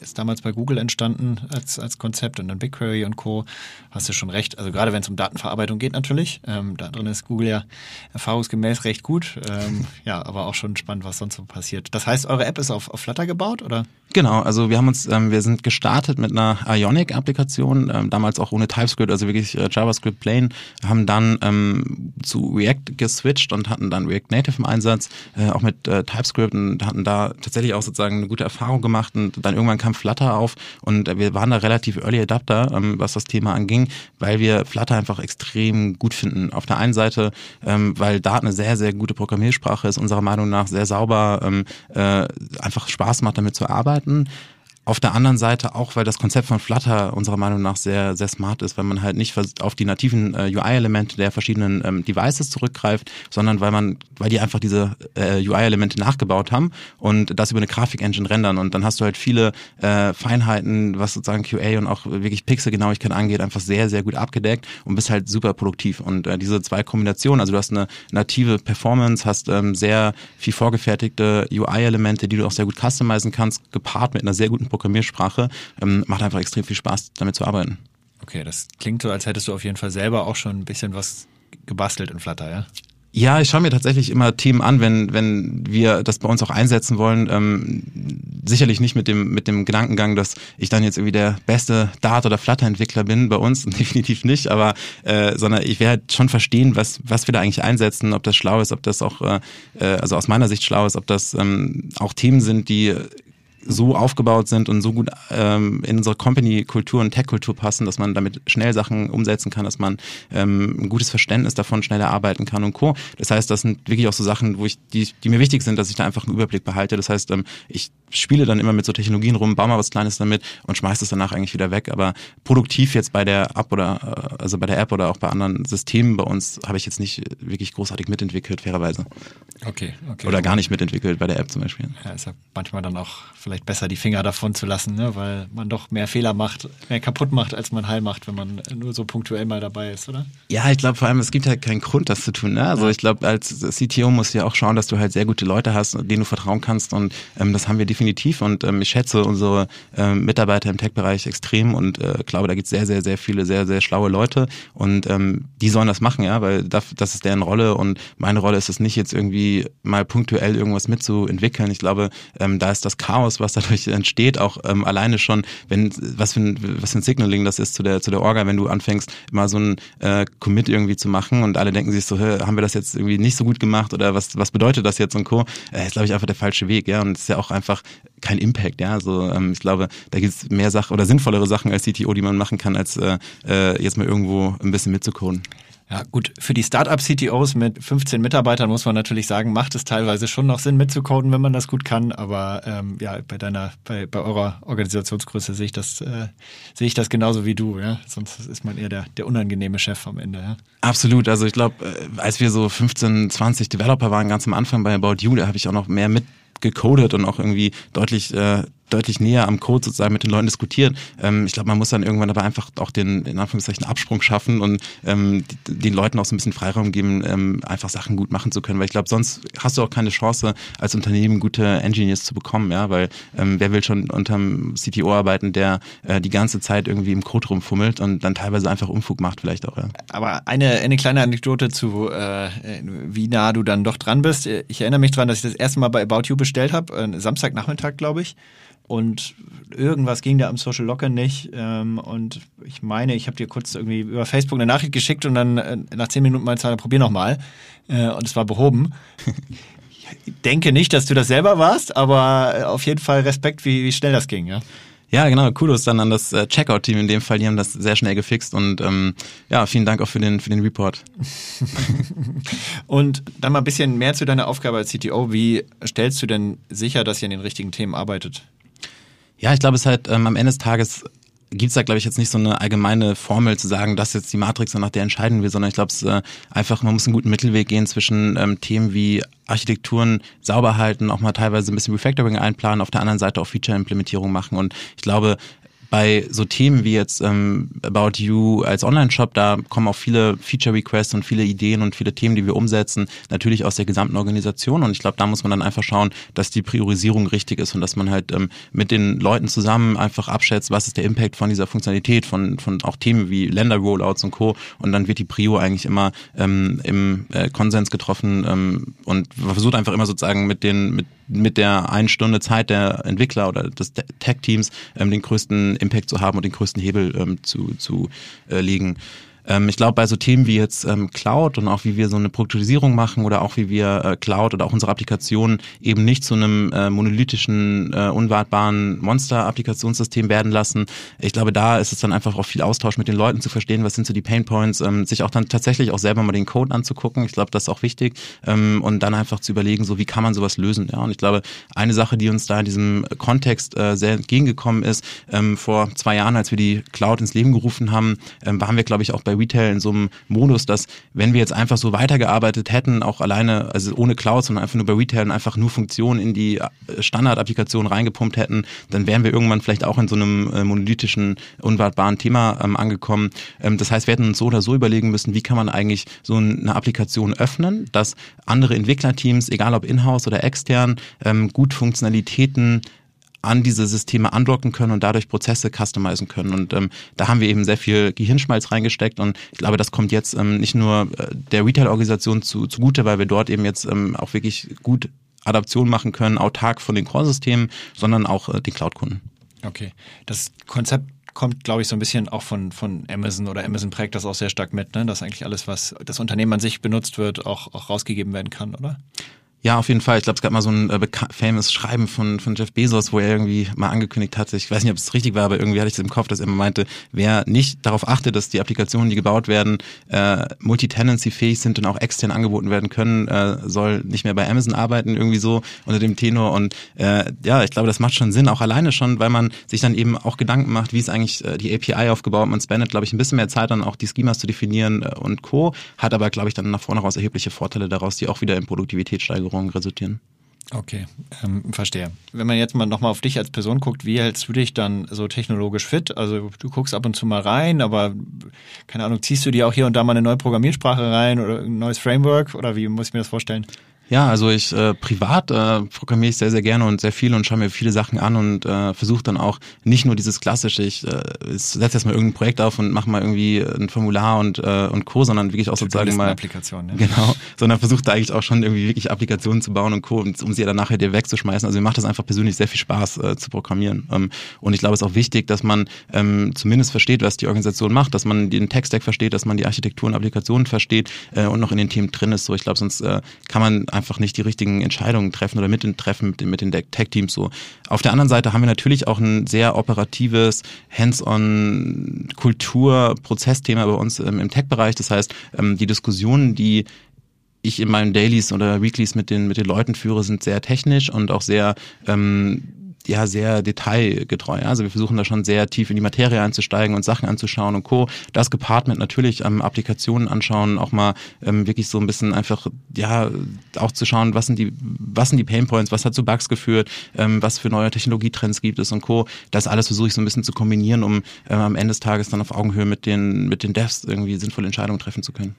ist damals bei Google entstanden als, als Konzept und dann BigQuery und Co. Hast du schon recht. Also gerade wenn es um Datenverarbeitung geht natürlich. Ähm, da drin ist Google ja erfahrungsgemäß recht gut. Ähm, ja, aber auch schon spannend, was sonst so passiert. Das heißt, eure App ist auf, auf Flutter gebaut oder? Genau, also wir haben uns, ähm, wir sind gestartet mit einer Ionic-Applikation, ähm, damals auch ohne TypeScript, also wirklich äh, JavaScript plain, haben dann ähm, zu React geswitcht und hatten dann React Native im Einsatz, äh, auch mit äh, TypeScript und hatten da tatsächlich auch sozusagen eine gute Erfahrung gemacht und dann irgendwann kam Flutter auf und wir waren da relativ Early Adapter, ähm, was das Thema anging, weil wir Flutter einfach extrem gut finden. Auf der einen Seite, ähm, weil Dart eine sehr, sehr gute Programmiersprache ist, unserer Meinung nach sehr sauber, ähm, äh, einfach Spaß macht damit zu arbeiten auf der anderen Seite auch, weil das Konzept von Flutter unserer Meinung nach sehr, sehr smart ist, weil man halt nicht auf die nativen äh, UI-Elemente der verschiedenen ähm, Devices zurückgreift, sondern weil man, weil die einfach diese äh, UI-Elemente nachgebaut haben und das über eine Grafik-Engine rendern. Und dann hast du halt viele äh, Feinheiten, was sozusagen QA und auch wirklich Pixelgenauigkeit angeht, einfach sehr, sehr gut abgedeckt und bist halt super produktiv. Und äh, diese zwei Kombinationen, also du hast eine native Performance, hast ähm, sehr viel vorgefertigte UI-Elemente, die du auch sehr gut customizen kannst, gepaart mit einer sehr guten Programmiersprache, ähm, macht einfach extrem viel Spaß, damit zu arbeiten. Okay, das klingt so, als hättest du auf jeden Fall selber auch schon ein bisschen was gebastelt in Flutter, ja? Ja, ich schaue mir tatsächlich immer Themen an, wenn, wenn wir das bei uns auch einsetzen wollen. Ähm, sicherlich nicht mit dem, mit dem Gedankengang, dass ich dann jetzt irgendwie der beste Dart- oder Flutter-Entwickler bin bei uns, definitiv nicht, aber äh, sondern ich werde halt schon verstehen, was, was wir da eigentlich einsetzen, ob das schlau ist, ob das auch, äh, äh also aus meiner Sicht schlau ist, ob das ähm, auch Themen sind, die so aufgebaut sind und so gut ähm, in unsere Company-Kultur und Tech-Kultur passen, dass man damit schnell Sachen umsetzen kann, dass man ähm, ein gutes Verständnis davon schneller arbeiten kann und Co. Das heißt, das sind wirklich auch so Sachen, wo ich, die, die mir wichtig sind, dass ich da einfach einen Überblick behalte. Das heißt, ähm, ich spiele dann immer mit so Technologien rum, baue mal was Kleines damit und schmeiße es danach eigentlich wieder weg. Aber produktiv jetzt bei der App oder äh, also bei der App oder auch bei anderen Systemen bei uns habe ich jetzt nicht wirklich großartig mitentwickelt, fairerweise. Okay, okay. Oder gar nicht mitentwickelt bei der App zum Beispiel. Ja, ist ja manchmal dann auch vielleicht besser, die Finger davon zu lassen, ne? weil man doch mehr Fehler macht, mehr kaputt macht, als man heil macht, wenn man nur so punktuell mal dabei ist, oder? Ja, ich glaube vor allem, es gibt halt keinen Grund, das zu tun. Ne? Also ja. ich glaube, als CTO musst du ja auch schauen, dass du halt sehr gute Leute hast, denen du vertrauen kannst und ähm, das haben wir definitiv und ähm, ich schätze unsere ähm, Mitarbeiter im Tech-Bereich extrem und äh, glaube, da gibt es sehr, sehr, sehr viele sehr, sehr schlaue Leute und ähm, die sollen das machen, ja, weil das, das ist deren Rolle und meine Rolle ist es nicht jetzt irgendwie mal punktuell irgendwas mitzuentwickeln. Ich glaube, ähm, da ist das Chaos, was dadurch entsteht, auch ähm, alleine schon, wenn was für ein was für ein Signaling das ist zu der zu der Orga, wenn du anfängst, immer so ein äh, Commit irgendwie zu machen und alle denken sich so, haben wir das jetzt irgendwie nicht so gut gemacht oder was was bedeutet das jetzt und Co. Äh, ist glaube ich einfach der falsche Weg, ja, und es ist ja auch einfach kein Impact, ja. Also ähm, ich glaube, da gibt es mehr Sachen oder sinnvollere Sachen als CTO, die man machen kann, als äh, äh, jetzt mal irgendwo ein bisschen mitzucoden. Ja, gut, für die Startup-CTOs mit 15 Mitarbeitern muss man natürlich sagen, macht es teilweise schon noch Sinn mitzucoden, wenn man das gut kann. Aber ähm, ja, bei deiner, bei, bei eurer Organisationsgröße sehe ich das, äh, sehe ich das genauso wie du, ja. Sonst ist man eher der, der unangenehme Chef am Ende, ja. Absolut. Also ich glaube, äh, als wir so 15, 20 Developer waren, ganz am Anfang bei About You, da habe ich auch noch mehr mit gecodet und auch irgendwie deutlich äh, deutlich näher am Code sozusagen mit den Leuten diskutieren. Ähm, ich glaube, man muss dann irgendwann aber einfach auch den, in Anführungszeichen, Absprung schaffen und ähm, den Leuten auch so ein bisschen Freiraum geben, ähm, einfach Sachen gut machen zu können. Weil ich glaube, sonst hast du auch keine Chance, als Unternehmen gute Engineers zu bekommen, ja, weil ähm, wer will schon unterm CTO arbeiten, der äh, die ganze Zeit irgendwie im Code rumfummelt und dann teilweise einfach Umfug macht, vielleicht auch, ja. Aber eine, eine kleine Anekdote zu, äh, wie nah du dann doch dran bist. Ich erinnere mich dran, dass ich das erste Mal bei About You bestellt habe, äh, Samstagnachmittag, glaube ich und irgendwas ging da am Social Locker nicht. Ähm, und ich meine, ich habe dir kurz irgendwie über Facebook eine Nachricht geschickt und dann äh, nach zehn Minuten meinte ich, probier nochmal. Äh, und es war behoben. ich denke nicht, dass du das selber warst, aber auf jeden Fall Respekt, wie, wie schnell das ging, ja. Ja, genau. Kudos dann an das äh, Checkout-Team in dem Fall. Die haben das sehr schnell gefixt und ähm, ja, vielen Dank auch für den, für den Report. und dann mal ein bisschen mehr zu deiner Aufgabe als CTO. Wie stellst du denn sicher, dass ihr an den richtigen Themen arbeitet? Ja, ich glaube, es halt ähm, am Ende des Tages gibt es da, glaube ich, jetzt nicht so eine allgemeine Formel zu sagen, das ist jetzt die Matrix, nach der entscheiden wir, sondern ich glaube, es äh, einfach, man muss einen guten Mittelweg gehen zwischen ähm, Themen wie Architekturen sauber halten, auch mal teilweise ein bisschen Refactoring einplanen, auf der anderen Seite auch Feature-Implementierung machen. Und ich glaube, bei so Themen wie jetzt ähm, About You als Online-Shop, da kommen auch viele Feature-Requests und viele Ideen und viele Themen, die wir umsetzen, natürlich aus der gesamten Organisation. Und ich glaube, da muss man dann einfach schauen, dass die Priorisierung richtig ist und dass man halt ähm, mit den Leuten zusammen einfach abschätzt, was ist der Impact von dieser Funktionalität, von, von auch Themen wie Länder-Rollouts und Co. Und dann wird die Prio eigentlich immer ähm, im äh, Konsens getroffen ähm, und versucht einfach immer sozusagen mit den, mit mit der einen Stunde Zeit der Entwickler oder des Tech-Teams ähm, den größten Impact zu haben und den größten Hebel ähm, zu, zu äh, legen. Ähm, ich glaube, bei so Themen wie jetzt ähm, Cloud und auch wie wir so eine Produktorisierung machen oder auch wie wir äh, Cloud oder auch unsere Applikationen eben nicht zu einem äh, monolithischen, äh, unwartbaren Monster-Applikationssystem werden lassen. Ich glaube, da ist es dann einfach auch viel Austausch mit den Leuten zu verstehen, was sind so die Pain Points, ähm, sich auch dann tatsächlich auch selber mal den Code anzugucken. Ich glaube, das ist auch wichtig ähm, und dann einfach zu überlegen, so wie kann man sowas lösen. Ja, und ich glaube, eine Sache, die uns da in diesem Kontext äh, sehr entgegengekommen ist, ähm, vor zwei Jahren, als wir die Cloud ins Leben gerufen haben, ähm, waren wir, glaube ich, auch bei Retail in so einem Modus, dass wenn wir jetzt einfach so weitergearbeitet hätten, auch alleine, also ohne Cloud, sondern einfach nur bei Retail und einfach nur Funktionen in die äh, Standard-Applikation reingepumpt hätten, dann wären wir irgendwann vielleicht auch in so einem äh, monolithischen, unwartbaren Thema ähm, angekommen. Ähm, das heißt, wir hätten uns so oder so überlegen müssen, wie kann man eigentlich so eine Applikation öffnen, dass andere Entwicklerteams, egal ob in-house oder extern, ähm, gut Funktionalitäten an diese Systeme andocken können und dadurch Prozesse customizen können. Und ähm, da haben wir eben sehr viel Gehirnschmalz reingesteckt und ich glaube, das kommt jetzt ähm, nicht nur äh, der Retail-Organisation zu, zugute, weil wir dort eben jetzt ähm, auch wirklich gut Adaption machen können, autark von den Core-Systemen, sondern auch äh, den Cloud-Kunden. Okay. Das Konzept kommt, glaube ich, so ein bisschen auch von, von Amazon oder Amazon prägt das auch sehr stark mit, ne? dass eigentlich alles, was das Unternehmen an sich benutzt wird, auch, auch rausgegeben werden kann, oder? Ja, auf jeden Fall. Ich glaube, es gab mal so ein äh, famous Schreiben von, von Jeff Bezos, wo er irgendwie mal angekündigt hatte, ich weiß nicht, ob es richtig war, aber irgendwie hatte ich es im Kopf, dass er immer meinte, wer nicht darauf achtet, dass die Applikationen, die gebaut werden, äh, multi-tenancy-fähig sind und auch extern angeboten werden können, äh, soll nicht mehr bei Amazon arbeiten, irgendwie so unter dem Tenor. Und äh, ja, ich glaube, das macht schon Sinn, auch alleine schon, weil man sich dann eben auch Gedanken macht, wie ist eigentlich äh, die API aufgebaut. Man spendet, glaube ich, ein bisschen mehr Zeit dann auch die Schemas zu definieren äh, und Co. Hat aber, glaube ich, dann nach vorne raus erhebliche Vorteile daraus, die auch wieder in Produktivitätssteigerung Steuerung resultieren. Okay, ähm, verstehe. Wenn man jetzt mal nochmal auf dich als Person guckt, wie hältst du dich dann so technologisch fit? Also du guckst ab und zu mal rein, aber keine Ahnung, ziehst du dir auch hier und da mal eine neue Programmiersprache rein oder ein neues Framework oder wie muss ich mir das vorstellen? Ja, also ich äh, privat äh, programmiere ich sehr, sehr gerne und sehr viel und schaue mir viele Sachen an und äh, versuche dann auch nicht nur dieses klassische, ich, äh, ich setze jetzt mal irgendein Projekt auf und mache mal irgendwie ein Formular und, äh, und Co., sondern wirklich auch sozusagen mal. Applikation, ja. Genau, sondern versuche da eigentlich auch schon irgendwie wirklich Applikationen zu bauen und Co., um, sie dann nachher dir wegzuschmeißen. Also mir macht das einfach persönlich sehr viel Spaß äh, zu programmieren. Ähm, und ich glaube, es ist auch wichtig, dass man ähm, zumindest versteht, was die Organisation macht, dass man den Tech-Stack versteht, dass man die Architektur und Applikationen versteht äh, und noch in den Themen drin ist. So, ich glaube, sonst äh, kann man einfach nicht die richtigen Entscheidungen treffen oder mit den Treffen mit den, mit den Tech-Teams so. Auf der anderen Seite haben wir natürlich auch ein sehr operatives Hands-on Kultur-Prozessthema bei uns ähm, im Tech-Bereich. Das heißt, ähm, die Diskussionen, die ich in meinen Dailies oder Weeklies mit den, mit den Leuten führe, sind sehr technisch und auch sehr ähm, ja sehr detailgetreu. Also wir versuchen da schon sehr tief in die Materie einzusteigen und Sachen anzuschauen und Co. Das gepaart mit natürlich ähm, Applikationen anschauen, auch mal ähm, wirklich so ein bisschen einfach, ja, auch zu schauen, was sind die, was sind die Painpoints, was hat zu Bugs geführt, ähm, was für neue Technologietrends gibt es und Co. Das alles versuche ich so ein bisschen zu kombinieren, um ähm, am Ende des Tages dann auf Augenhöhe mit den, mit den Devs irgendwie sinnvolle Entscheidungen treffen zu können.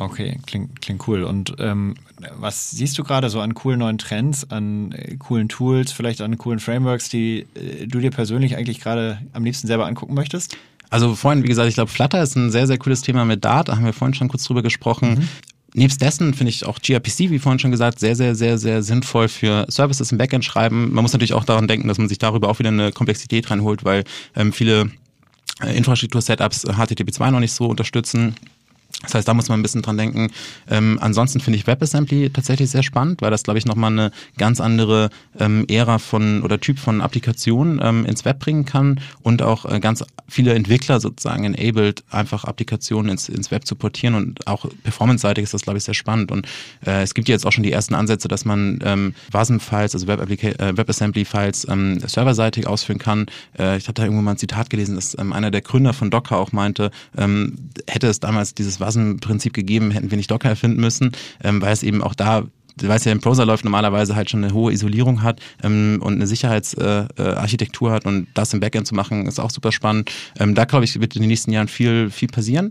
Okay, klingt, klingt cool. Und ähm, was siehst du gerade so an coolen neuen Trends, an äh, coolen Tools, vielleicht an coolen Frameworks, die äh, du dir persönlich eigentlich gerade am liebsten selber angucken möchtest? Also vorhin, wie gesagt, ich glaube, Flutter ist ein sehr, sehr cooles Thema mit Dart. Da haben wir vorhin schon kurz drüber gesprochen. Mhm. Nebst dessen finde ich auch gRPC, wie vorhin schon gesagt, sehr, sehr, sehr, sehr sinnvoll für Services im Backend schreiben. Man muss natürlich auch daran denken, dass man sich darüber auch wieder eine Komplexität reinholt, weil ähm, viele äh, Infrastruktur-Setups HTTP2 noch nicht so unterstützen. Das heißt, da muss man ein bisschen dran denken. Ähm, ansonsten finde ich WebAssembly tatsächlich sehr spannend, weil das, glaube ich, nochmal eine ganz andere ähm, Ära von oder Typ von Applikationen ähm, ins Web bringen kann und auch äh, ganz viele Entwickler sozusagen enabled, einfach Applikationen ins, ins Web zu portieren und auch performance-seitig ist das, glaube ich, sehr spannend. Und äh, es gibt jetzt auch schon die ersten Ansätze, dass man ähm, WASM-Files, also äh, WebAssembly-Files ähm, serverseitig ausführen kann. Äh, ich habe da irgendwo mal ein Zitat gelesen, dass ähm, einer der Gründer von Docker auch meinte, ähm, hätte es damals dieses WASM-Prinzip gegeben, hätten wir nicht Docker erfinden müssen, ähm, weil es eben auch da weil es ja im Browser läuft, normalerweise halt schon eine hohe Isolierung hat ähm, und eine Sicherheitsarchitektur äh, hat und das im Backend zu machen, ist auch super spannend. Ähm, da glaube ich, wird in den nächsten Jahren viel, viel passieren.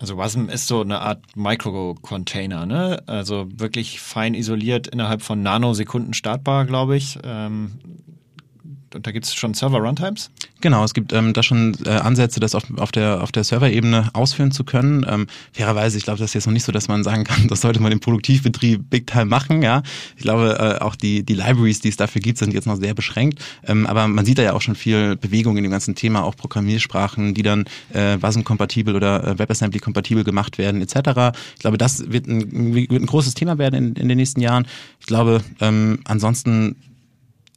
Also WASM ist so eine Art Micro-Container, ne? Also wirklich fein isoliert innerhalb von Nanosekunden startbar, glaube ich. Ähm, da gibt es schon Server-Runtimes? Genau, es gibt ähm, da schon äh, Ansätze, das auf, auf der, auf der Server-Ebene ausführen zu können. Ähm, fairerweise, ich glaube, das ist jetzt noch nicht so, dass man sagen kann, das sollte man im Produktivbetrieb Big Time machen. Ja, Ich glaube, äh, auch die, die Libraries, die es dafür gibt, sind jetzt noch sehr beschränkt. Ähm, aber man sieht da ja auch schon viel Bewegung in dem ganzen Thema, auch Programmiersprachen, die dann äh, WASM-kompatibel oder äh, WebAssembly-kompatibel gemacht werden etc. Ich glaube, das wird ein, wird ein großes Thema werden in, in den nächsten Jahren. Ich glaube, ähm, ansonsten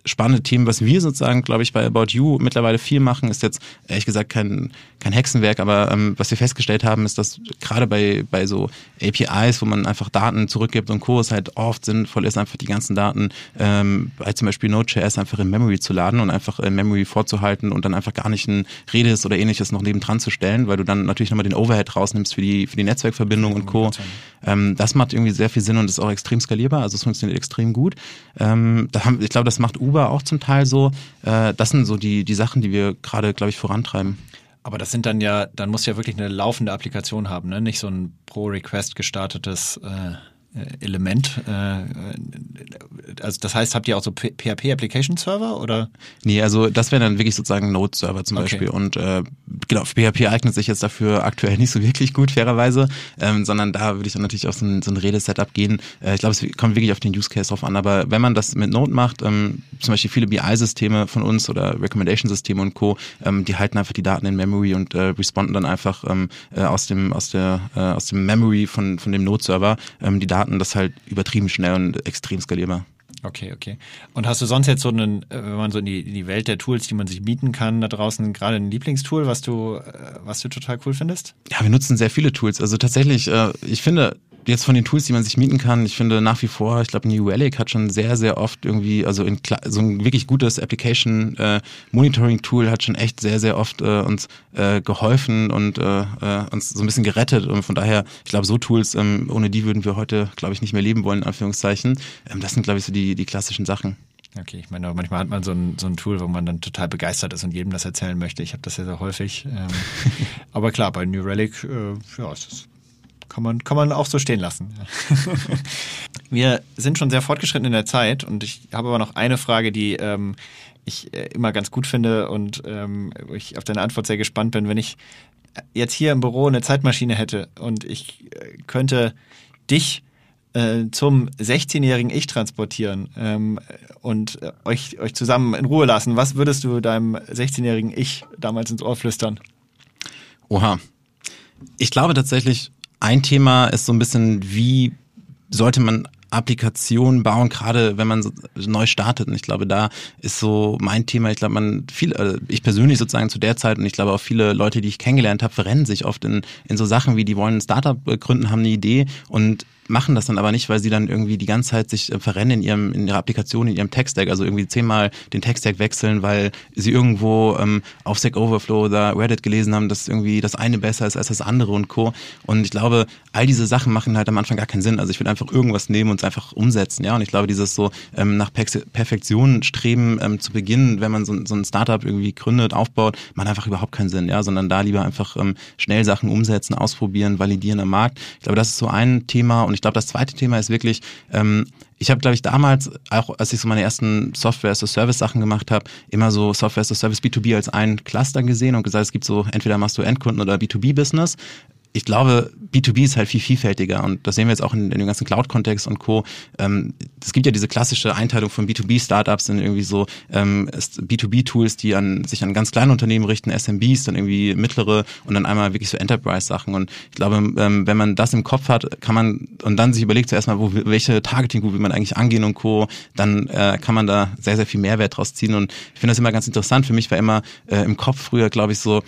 spannende Themen, was wir sozusagen, glaube ich, bei About You mittlerweile viel machen, ist jetzt ehrlich gesagt kein, kein Hexenwerk, aber ähm, was wir festgestellt haben, ist, dass gerade bei, bei so APIs, wo man einfach Daten zurückgibt und Co. es halt oft sinnvoll ist, einfach die ganzen Daten ähm, bei zum Beispiel Node.js einfach in Memory zu laden und einfach in Memory vorzuhalten und dann einfach gar nicht ein Redis oder ähnliches noch nebendran zu stellen, weil du dann natürlich nochmal den Overhead rausnimmst für die, für die Netzwerkverbindung und Co. Ähm, das macht irgendwie sehr viel Sinn und ist auch extrem skalierbar, also es funktioniert extrem gut. Ähm, da haben, ich glaube, das macht Uber auch zum Teil so. Äh, das sind so die, die Sachen, die wir gerade, glaube ich, vorantreiben. Aber das sind dann ja, dann muss ja wirklich eine laufende Applikation haben, ne? Nicht so ein pro Request gestartetes äh, Element. Äh, also das heißt, habt ihr auch so PHP Application Server oder? Nee, also das wäre dann wirklich sozusagen Node Server zum okay. Beispiel. Und äh, genau, PHP eignet sich jetzt dafür aktuell nicht so wirklich gut, fairerweise, ähm, sondern da würde ich dann natürlich auf so ein, so ein Redesetup gehen. Äh, ich glaube, es kommt wirklich auf den Use Case drauf an. Aber wenn man das mit Node macht, ähm, zum Beispiel viele BI-Systeme von uns oder Recommendation-Systeme und Co., ähm, die halten einfach die Daten in Memory und äh, responden dann einfach ähm, äh, aus dem aus der äh, aus dem Memory von von dem Node Server ähm, die Daten, das halt übertrieben schnell und extrem skalierbar. Okay, okay. Und hast du sonst jetzt so einen, äh, wenn man so in die, in die Welt der Tools, die man sich mieten kann, da draußen gerade ein Lieblingstool, was du, äh, was du total cool findest? Ja, wir nutzen sehr viele Tools. Also tatsächlich, äh, ich finde, jetzt von den Tools, die man sich mieten kann, ich finde nach wie vor, ich glaube, New Relic hat schon sehr, sehr oft irgendwie, also in so ein wirklich gutes Application äh, Monitoring Tool hat schon echt sehr, sehr oft äh, uns äh, geholfen und äh, äh, uns so ein bisschen gerettet. Und von daher, ich glaube, so Tools, ähm, ohne die würden wir heute, glaube ich, nicht mehr leben wollen, in Anführungszeichen. Ähm, das sind, glaube ich, so die, die klassischen Sachen. Okay, ich meine, manchmal hat man so ein, so ein Tool, wo man dann total begeistert ist und jedem das erzählen möchte. Ich habe das ja sehr häufig. Ähm, aber klar, bei New Relic, äh, ja, ist das kann man, kann man auch so stehen lassen. Wir sind schon sehr fortgeschritten in der Zeit und ich habe aber noch eine Frage, die ähm, ich äh, immer ganz gut finde und ähm, ich auf deine Antwort sehr gespannt bin. Wenn ich jetzt hier im Büro eine Zeitmaschine hätte und ich äh, könnte dich äh, zum 16-jährigen Ich transportieren ähm, und äh, euch, euch zusammen in Ruhe lassen, was würdest du deinem 16-jährigen Ich damals ins Ohr flüstern? Oha. Ich glaube tatsächlich, ein Thema ist so ein bisschen, wie sollte man Applikationen bauen, gerade wenn man neu startet. Und ich glaube, da ist so mein Thema. Ich glaube, man viel, äh, ich persönlich sozusagen zu der Zeit und ich glaube auch viele Leute, die ich kennengelernt habe, verrennen sich oft in, in so Sachen wie die wollen ein Startup gründen, haben eine Idee und machen das dann aber nicht, weil sie dann irgendwie die ganze Zeit sich äh, verrennen in ihrem in ihrer Applikation, in ihrem Tech-Stack, also irgendwie zehnmal den Tech-Stack wechseln, weil sie irgendwo ähm, auf Stack Overflow oder Reddit gelesen haben, dass irgendwie das eine besser ist als das andere und Co. Und ich glaube, all diese Sachen machen halt am Anfang gar keinen Sinn. Also ich würde einfach irgendwas nehmen und es einfach umsetzen, ja. Und ich glaube, dieses so ähm, nach Perfektion streben ähm, zu Beginn, wenn man so, so ein Startup irgendwie gründet, aufbaut, macht einfach überhaupt keinen Sinn, ja, sondern da lieber einfach ähm, schnell Sachen umsetzen, ausprobieren, validieren am Markt. Ich glaube, das ist so ein Thema und ich glaube, das zweite Thema ist wirklich, ähm, ich habe, glaube ich, damals, auch als ich so meine ersten Software-as-a-Service-Sachen gemacht habe, immer so Software-as-a-Service B2B als ein Cluster gesehen und gesagt, es gibt so, entweder machst du Endkunden oder B2B-Business ich glaube, B2B ist halt viel vielfältiger und das sehen wir jetzt auch in, in dem ganzen Cloud-Kontext und Co. Ähm, es gibt ja diese klassische Einteilung von B2B-Startups in irgendwie so ähm, B2B-Tools, die an, sich an ganz kleine Unternehmen richten, SMBs, dann irgendwie mittlere und dann einmal wirklich so Enterprise-Sachen. Und ich glaube, ähm, wenn man das im Kopf hat, kann man und dann sich überlegt zuerst mal, wo, welche Targeting-Group will man eigentlich angehen und Co., dann äh, kann man da sehr, sehr viel Mehrwert draus ziehen. Und ich finde das immer ganz interessant. Für mich war immer äh, im Kopf früher, glaube ich, so,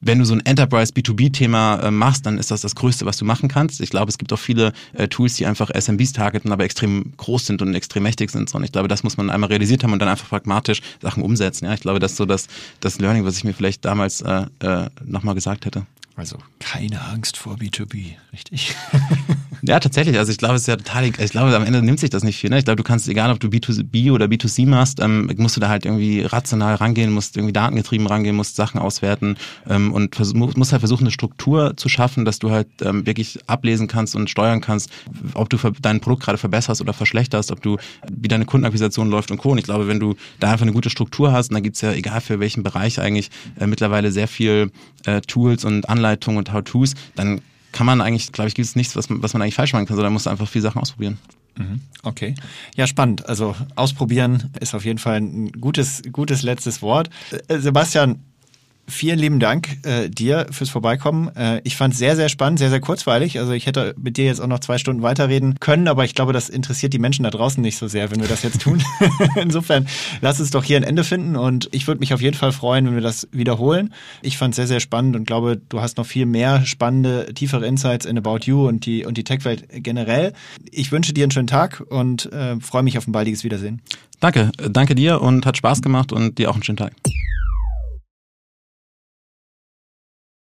wenn du so ein Enterprise B2B-Thema äh, machst, dann ist das das Größte, was du machen kannst. Ich glaube, es gibt auch viele äh, Tools, die einfach SMBs targeten, aber extrem groß sind und extrem mächtig sind. Und ich glaube, das muss man einmal realisiert haben und dann einfach pragmatisch Sachen umsetzen. Ja, ich glaube, das ist so das, das Learning, was ich mir vielleicht damals äh, äh, nochmal gesagt hätte. Also keine Angst vor B2B, richtig? Ja, tatsächlich. Also ich glaube, es ist ja total, ich glaube, am Ende nimmt sich das nicht viel. Ne? Ich glaube, du kannst, egal ob du B2B oder B2C machst, ähm, musst du da halt irgendwie rational rangehen, musst irgendwie datengetrieben rangehen, musst Sachen auswerten ähm, und musst halt versuchen, eine Struktur zu schaffen, dass du halt ähm, wirklich ablesen kannst und steuern kannst, ob du dein Produkt gerade verbesserst oder verschlechterst, ob du, wie deine Kundenakquisition läuft und Co. Und ich glaube, wenn du da einfach eine gute Struktur hast, und da gibt's ja, egal für welchen Bereich eigentlich, äh, mittlerweile sehr viel äh, Tools und Anleitungen und How-Tos, dann kann man eigentlich, glaube ich, gibt es nichts, was man, was man eigentlich falsch machen kann, sondern musst du einfach viele Sachen ausprobieren. Mhm. Okay. Ja, spannend. Also ausprobieren ist auf jeden Fall ein gutes, gutes letztes Wort. Äh, Sebastian, vielen lieben Dank äh, dir fürs Vorbeikommen. Äh, ich fand es sehr, sehr spannend, sehr, sehr kurzweilig. Also ich hätte mit dir jetzt auch noch zwei Stunden weiterreden können, aber ich glaube, das interessiert die Menschen da draußen nicht so sehr, wenn wir das jetzt tun. Insofern lass uns doch hier ein Ende finden und ich würde mich auf jeden Fall freuen, wenn wir das wiederholen. Ich fand es sehr, sehr spannend und glaube, du hast noch viel mehr spannende, tiefere Insights in About You und die, und die Tech-Welt generell. Ich wünsche dir einen schönen Tag und äh, freue mich auf ein baldiges Wiedersehen. Danke, danke dir und hat Spaß gemacht und dir auch einen schönen Tag.